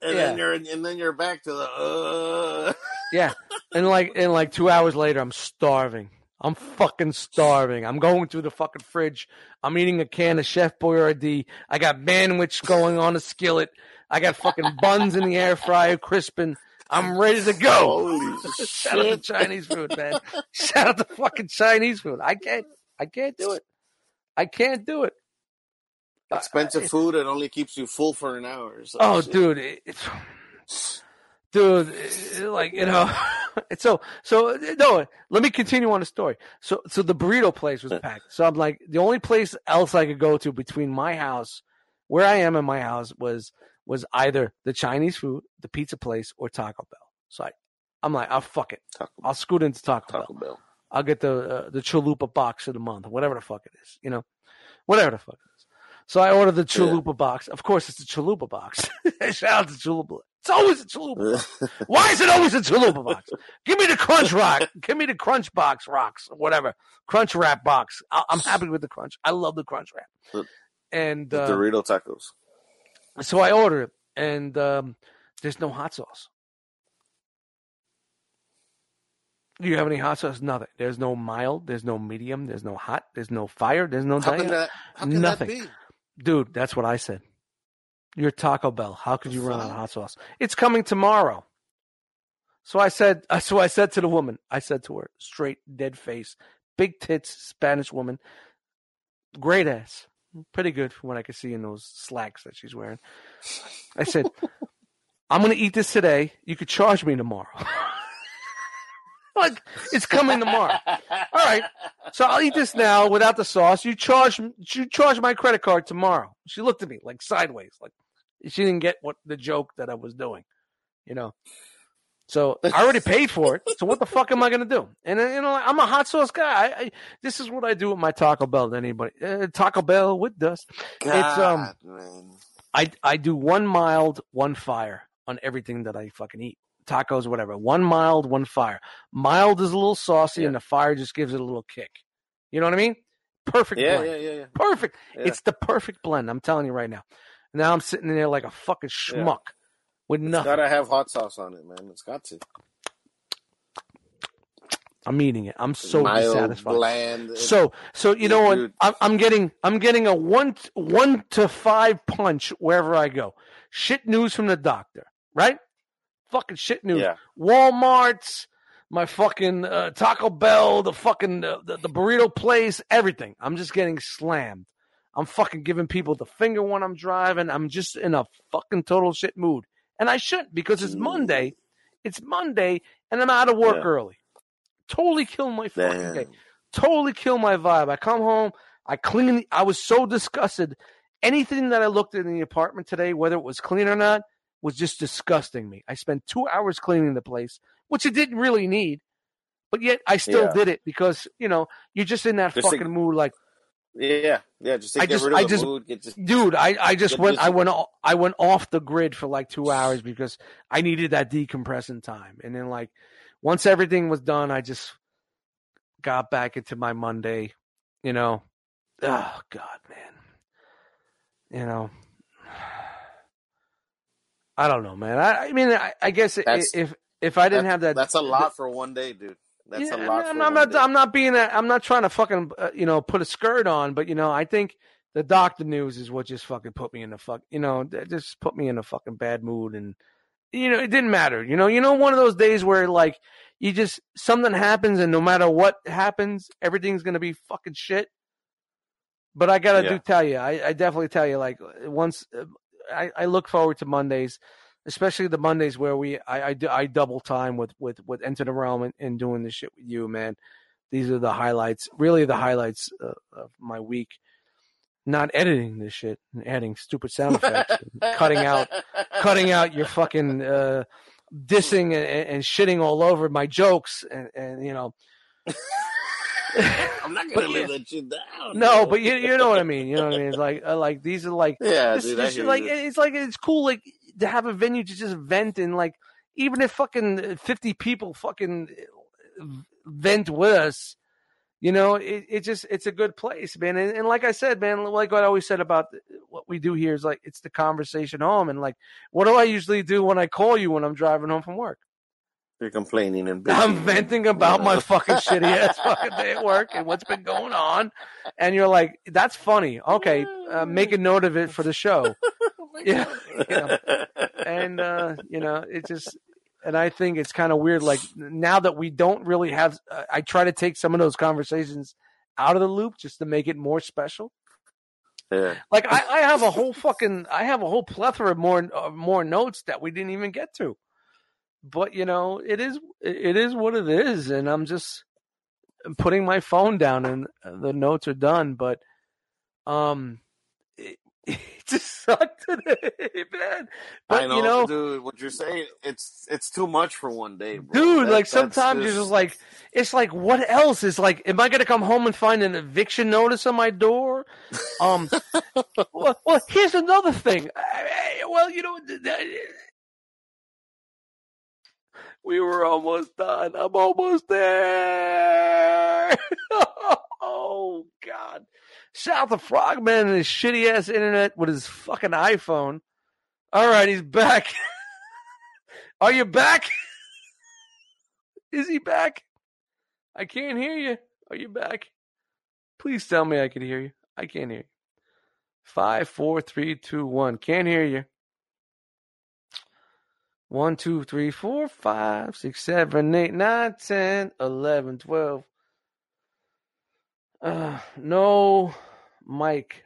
and Yeah. then you're and then you're back to the. Uh... Yeah. And like and like two hours later, I'm starving. I'm fucking starving. I'm going through the fucking fridge. I'm eating a can of Chef Boyardee. I got Manwich going on a skillet. I got fucking buns in the air fryer crisping. I'm ready to go. Holy Shout out to! Chinese food, man. Shout out to fucking Chinese food. I can't. I can't do it. I can't do it. Uh, Expensive I- food and only keeps you full for an hour. So Oh, shit. dude, it, it's, dude, it- like you know, so so. No, let me continue on the story. So, so the burrito place was packed. So I'm like, the only place else I could go to between my house, where I am in my house, was was either the Chinese food, the pizza place, or Taco Bell. So I, I'm like, oh fuck it, Taco, I'll scoot into Taco, Taco Bell. Bell. I'll get the uh, the chalupa box of the month, whatever the fuck it is, you know, whatever the fuck it is. So I ordered the chalupa box. Of course, it's the chalupa box. Shout out to chalupa. It's always a chalupa. Why is it always a chalupa box? Give me the crunch rock. Give me the crunch box rocks, whatever. Crunch wrap box. I- I'm happy with the crunch. I love the crunch wrap. And The uh, Dorito tacos. So I order it, and um, there's no hot sauce. Do you have any hot sauce? Nothing. There's no mild. There's no medium. There's no hot. There's no fire. There's no How that? Nothing. that be? Dude, that's what I said. You're Taco Bell. How could you run out of hot sauce? It's coming tomorrow. So I said. So I said to the woman. I said to her, straight, dead face, big tits, Spanish woman, great ass, pretty good from what I could see in those slacks that she's wearing. I said, I'm gonna eat this today. You could charge me tomorrow. like it's coming tomorrow. All right. So I'll eat this now without the sauce. You charge you charge my credit card tomorrow. She looked at me like sideways, like she didn't get what the joke that I was doing, you know. So I already paid for it. So what the fuck am I gonna do? And uh, you know, I'm a hot sauce guy. I, I, this is what I do with my Taco Bell. To anybody, uh, Taco Bell with dust. God, um, man. I I do one mild, one fire on everything that I fucking eat. Tacos, whatever. One mild, one fire. Mild is a little saucy, Yeah. and the fire just gives it a little kick. You know what I mean? Perfect Yeah, blend. yeah, yeah, yeah. Perfect. Yeah. It's the perfect blend. I'm telling you right now. Now I'm sitting in there like a fucking Yeah. With It's nothing. gotta have hot sauce on it, man. It's got to. I'm eating it. I'm so Mild, dissatisfied. bland. So, so you know what? I'm, I'm getting, I'm getting a one, one to five punch wherever I go. Shit news from the doctor, right? Fucking shit news. yeah, Walmart's, my fucking uh, Taco Bell, the fucking uh, the, the burrito place, everything. I'm just getting slammed. I'm fucking giving people the finger when I'm driving. I'm just in a fucking total shit mood, and I shouldn't because it's Mm. Monday. It's Monday, and I'm out of work Yeah. early. Totally kill my fucking day totally kill my vibe. I come home, I clean. The, I was so disgusted. Anything that I looked at in the apartment today, whether it was clean or not, was just disgusting me. I spent two hours cleaning the place, which it didn't really need, but yet I still Yeah. did it because you know you're just in that Just fucking mood. Like, Yeah, yeah. Just to I get just- rid of I the just- mood. Get just dude, I, I just went. I went. I went off the grid for like two hours because I needed that decompressing time. And then like once everything was done, I just got back into my Monday. You know, oh God, man. You know, I don't know, man. I, I mean, I, I guess That's- if if I didn't have that, That's a lot for one day, dude. That's yeah, a lot. I'm, I'm not. I'm not being. I'm not trying to fucking. Uh, you know, put a skirt on, but you know, I think the doctor news is what just fucking put me in the fuck. You know, just put me in a fucking bad mood, and you know, it didn't matter. You know, you know, one of those days where like you just something happens, and no matter what happens, everything's gonna be fucking shit. But I gotta Yeah. do tell you, I, I definitely tell you, like once uh, I, I look forward to Mondays especially the Mondays where we I I, I double time with with with Enter the Realm and, and doing this shit with you, man. These are the highlights, really the highlights uh, of my week. not editing this shit and adding stupid sound effects, cutting out, cutting out your fucking uh, dissing and, and shitting all over my jokes, and, and you know. I'm not gonna yeah. that shit down. No, but you you know what I mean. You know what I mean. It's like uh, like these are like yeah, this, dude. This- like it's like it's cool like to have a venue to just vent and like even if fucking fifty people fucking vent with us, you know, it, it just it's a good place, man. And, and like I said, man, like what I always said about what we do here is like it's the conversation home. And like, what do I usually do when I call you when I'm driving home from work? You're complaining and I'm venting about my fucking shitty ass fucking day at work and what's been going on. And you're like, that's funny. Okay, uh, make a note of it for the show. Yeah, yeah. And, uh, you know, it just, and I think it's kind of weird. Like now that we don't really have, uh, I try to take some of those conversations out of the loop just to make it more special. yeah. Like I, I have a whole fucking, I have a whole plethora of more, uh, more notes that we didn't even get to. But you know, it is, it is what it is, and I'm just putting my phone down, and the notes are done. But, um, it, just sucked today, man. But I know, you know, dude. What you're saying, it's it's too much for one day, bro. dude That- like sometimes you're just like it's like what else is like am i gonna come home and find an eviction notice on my door um well, well here's another thing well you know we were almost done i'm almost there oh god shout out to frogman and his shitty ass internet with his fucking iphone all right he's back are you back is he back? I can't hear you. Are you back? Please tell me I can hear you. I can't hear you. Five, four, three, two, one. Can't hear you. One, two, three, four, five, six, seven, eight, nine, ten, eleven, twelve. Uh, no, Mike.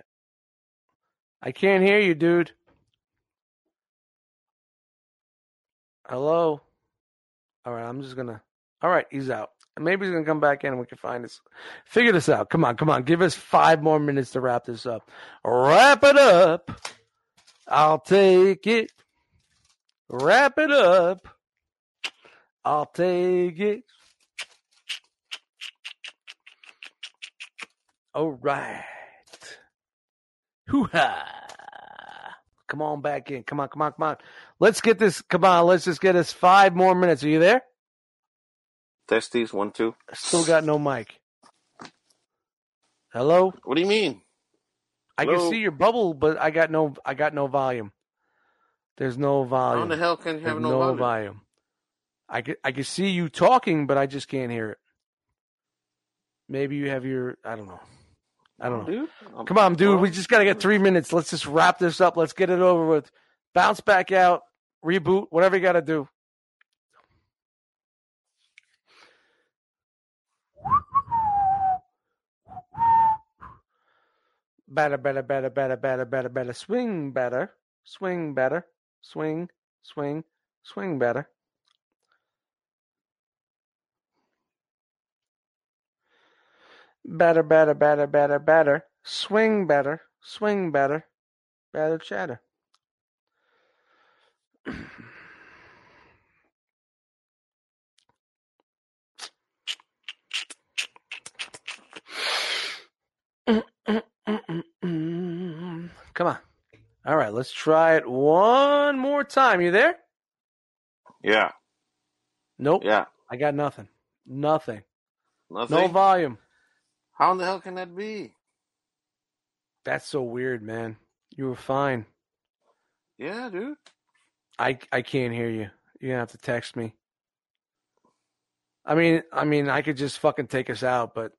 I can't hear you, dude. Hello. All right, I'm just gonna. All right, he's out. Maybe he's gonna come back in and we can find this. Figure this out. Come on, come on. Give us five more minutes to wrap this up. Wrap it up. I'll take it. Wrap it up. I'll take it. All right. Hoo-ha. Come on back in. Come on, come on, come on. Let's get this. Come on, let's just get us five more minutes. Are you there? testes one two. Still got no mic. Hello? What do you mean? I Hello? can see your bubble, but I got no I got no volume. There's no volume. in the hell can you There's have no, volume? I can I can see you talking, but I just can't hear it. Maybe you have your I don't know. I don't know. dude. Come on, dude. We just got to get three minutes. Let's just wrap this up. Let's get it over with. Bounce back out, reboot, whatever you got to do. Better, better, better, better, better, better, better. Swing better. Swing better. Swing, swing, swing better. Better, better, better, better, better. Swing better. Swing better. Better chatter. Come on. All right, let's try it one more time. You there? Yeah, Nope. yeah. I got nothing. Nothing. Nothing. No volume. How in the hell can that be? That's so weird, man. You were fine. Yeah, dude. I I can't hear you. You're gonna have to text me. I mean, I mean, I could just fucking take us out, but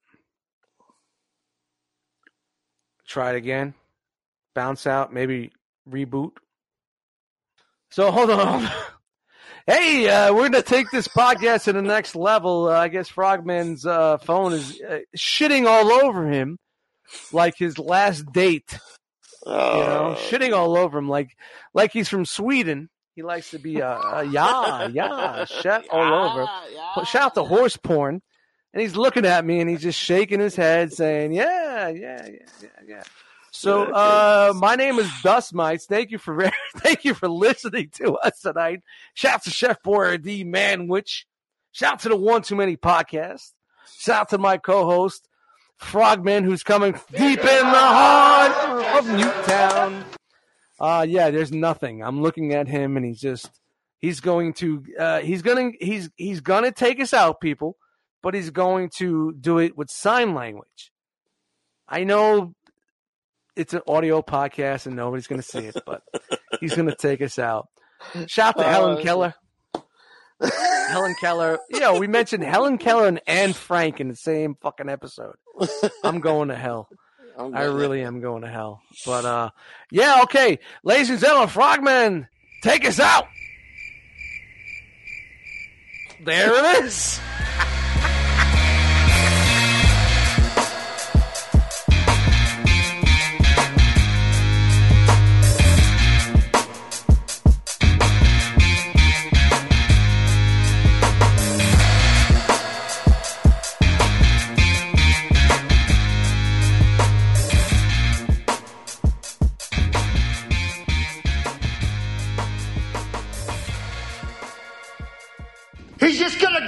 try it again. Bounce out, maybe reboot. So hold on. Hey, uh, we're gonna take this podcast to the next level. Uh, I guess Frogman's uh, phone is uh, shitting all over him, like his last date. You know, Oh. shitting all over him, like like he's from Sweden. He likes to be a, uh yeah, yeah, shit all over. Well, Shout out to horse porn. And he's looking at me and he's just shaking his head, saying, "Yeah, yeah, yeah, yeah, yeah." So, uh, my name is Dust Mites. Thank you for thank you for listening to us tonight. Shout to Chef Boyardee Manwich. Shout to the One Too Many podcast. Shout to my co-host Frogman, who's coming deep in the heart of Newtown. Uh yeah, there's nothing. I'm looking at him, and he's just he's going to uh, he's gonna he's he's gonna take us out, people, but he's going to do it with sign language. I know it's an audio podcast and nobody's going to see it, but he's going to take us out. Shout out to Uh, Helen Keller. Helen Keller. Yeah, we mentioned Helen Keller and Anne Frank in the same fucking episode. I'm going to hell. I really am going to hell. But uh yeah, okay. Ladies and gentlemen, Frogman, take us out. There it is.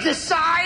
decide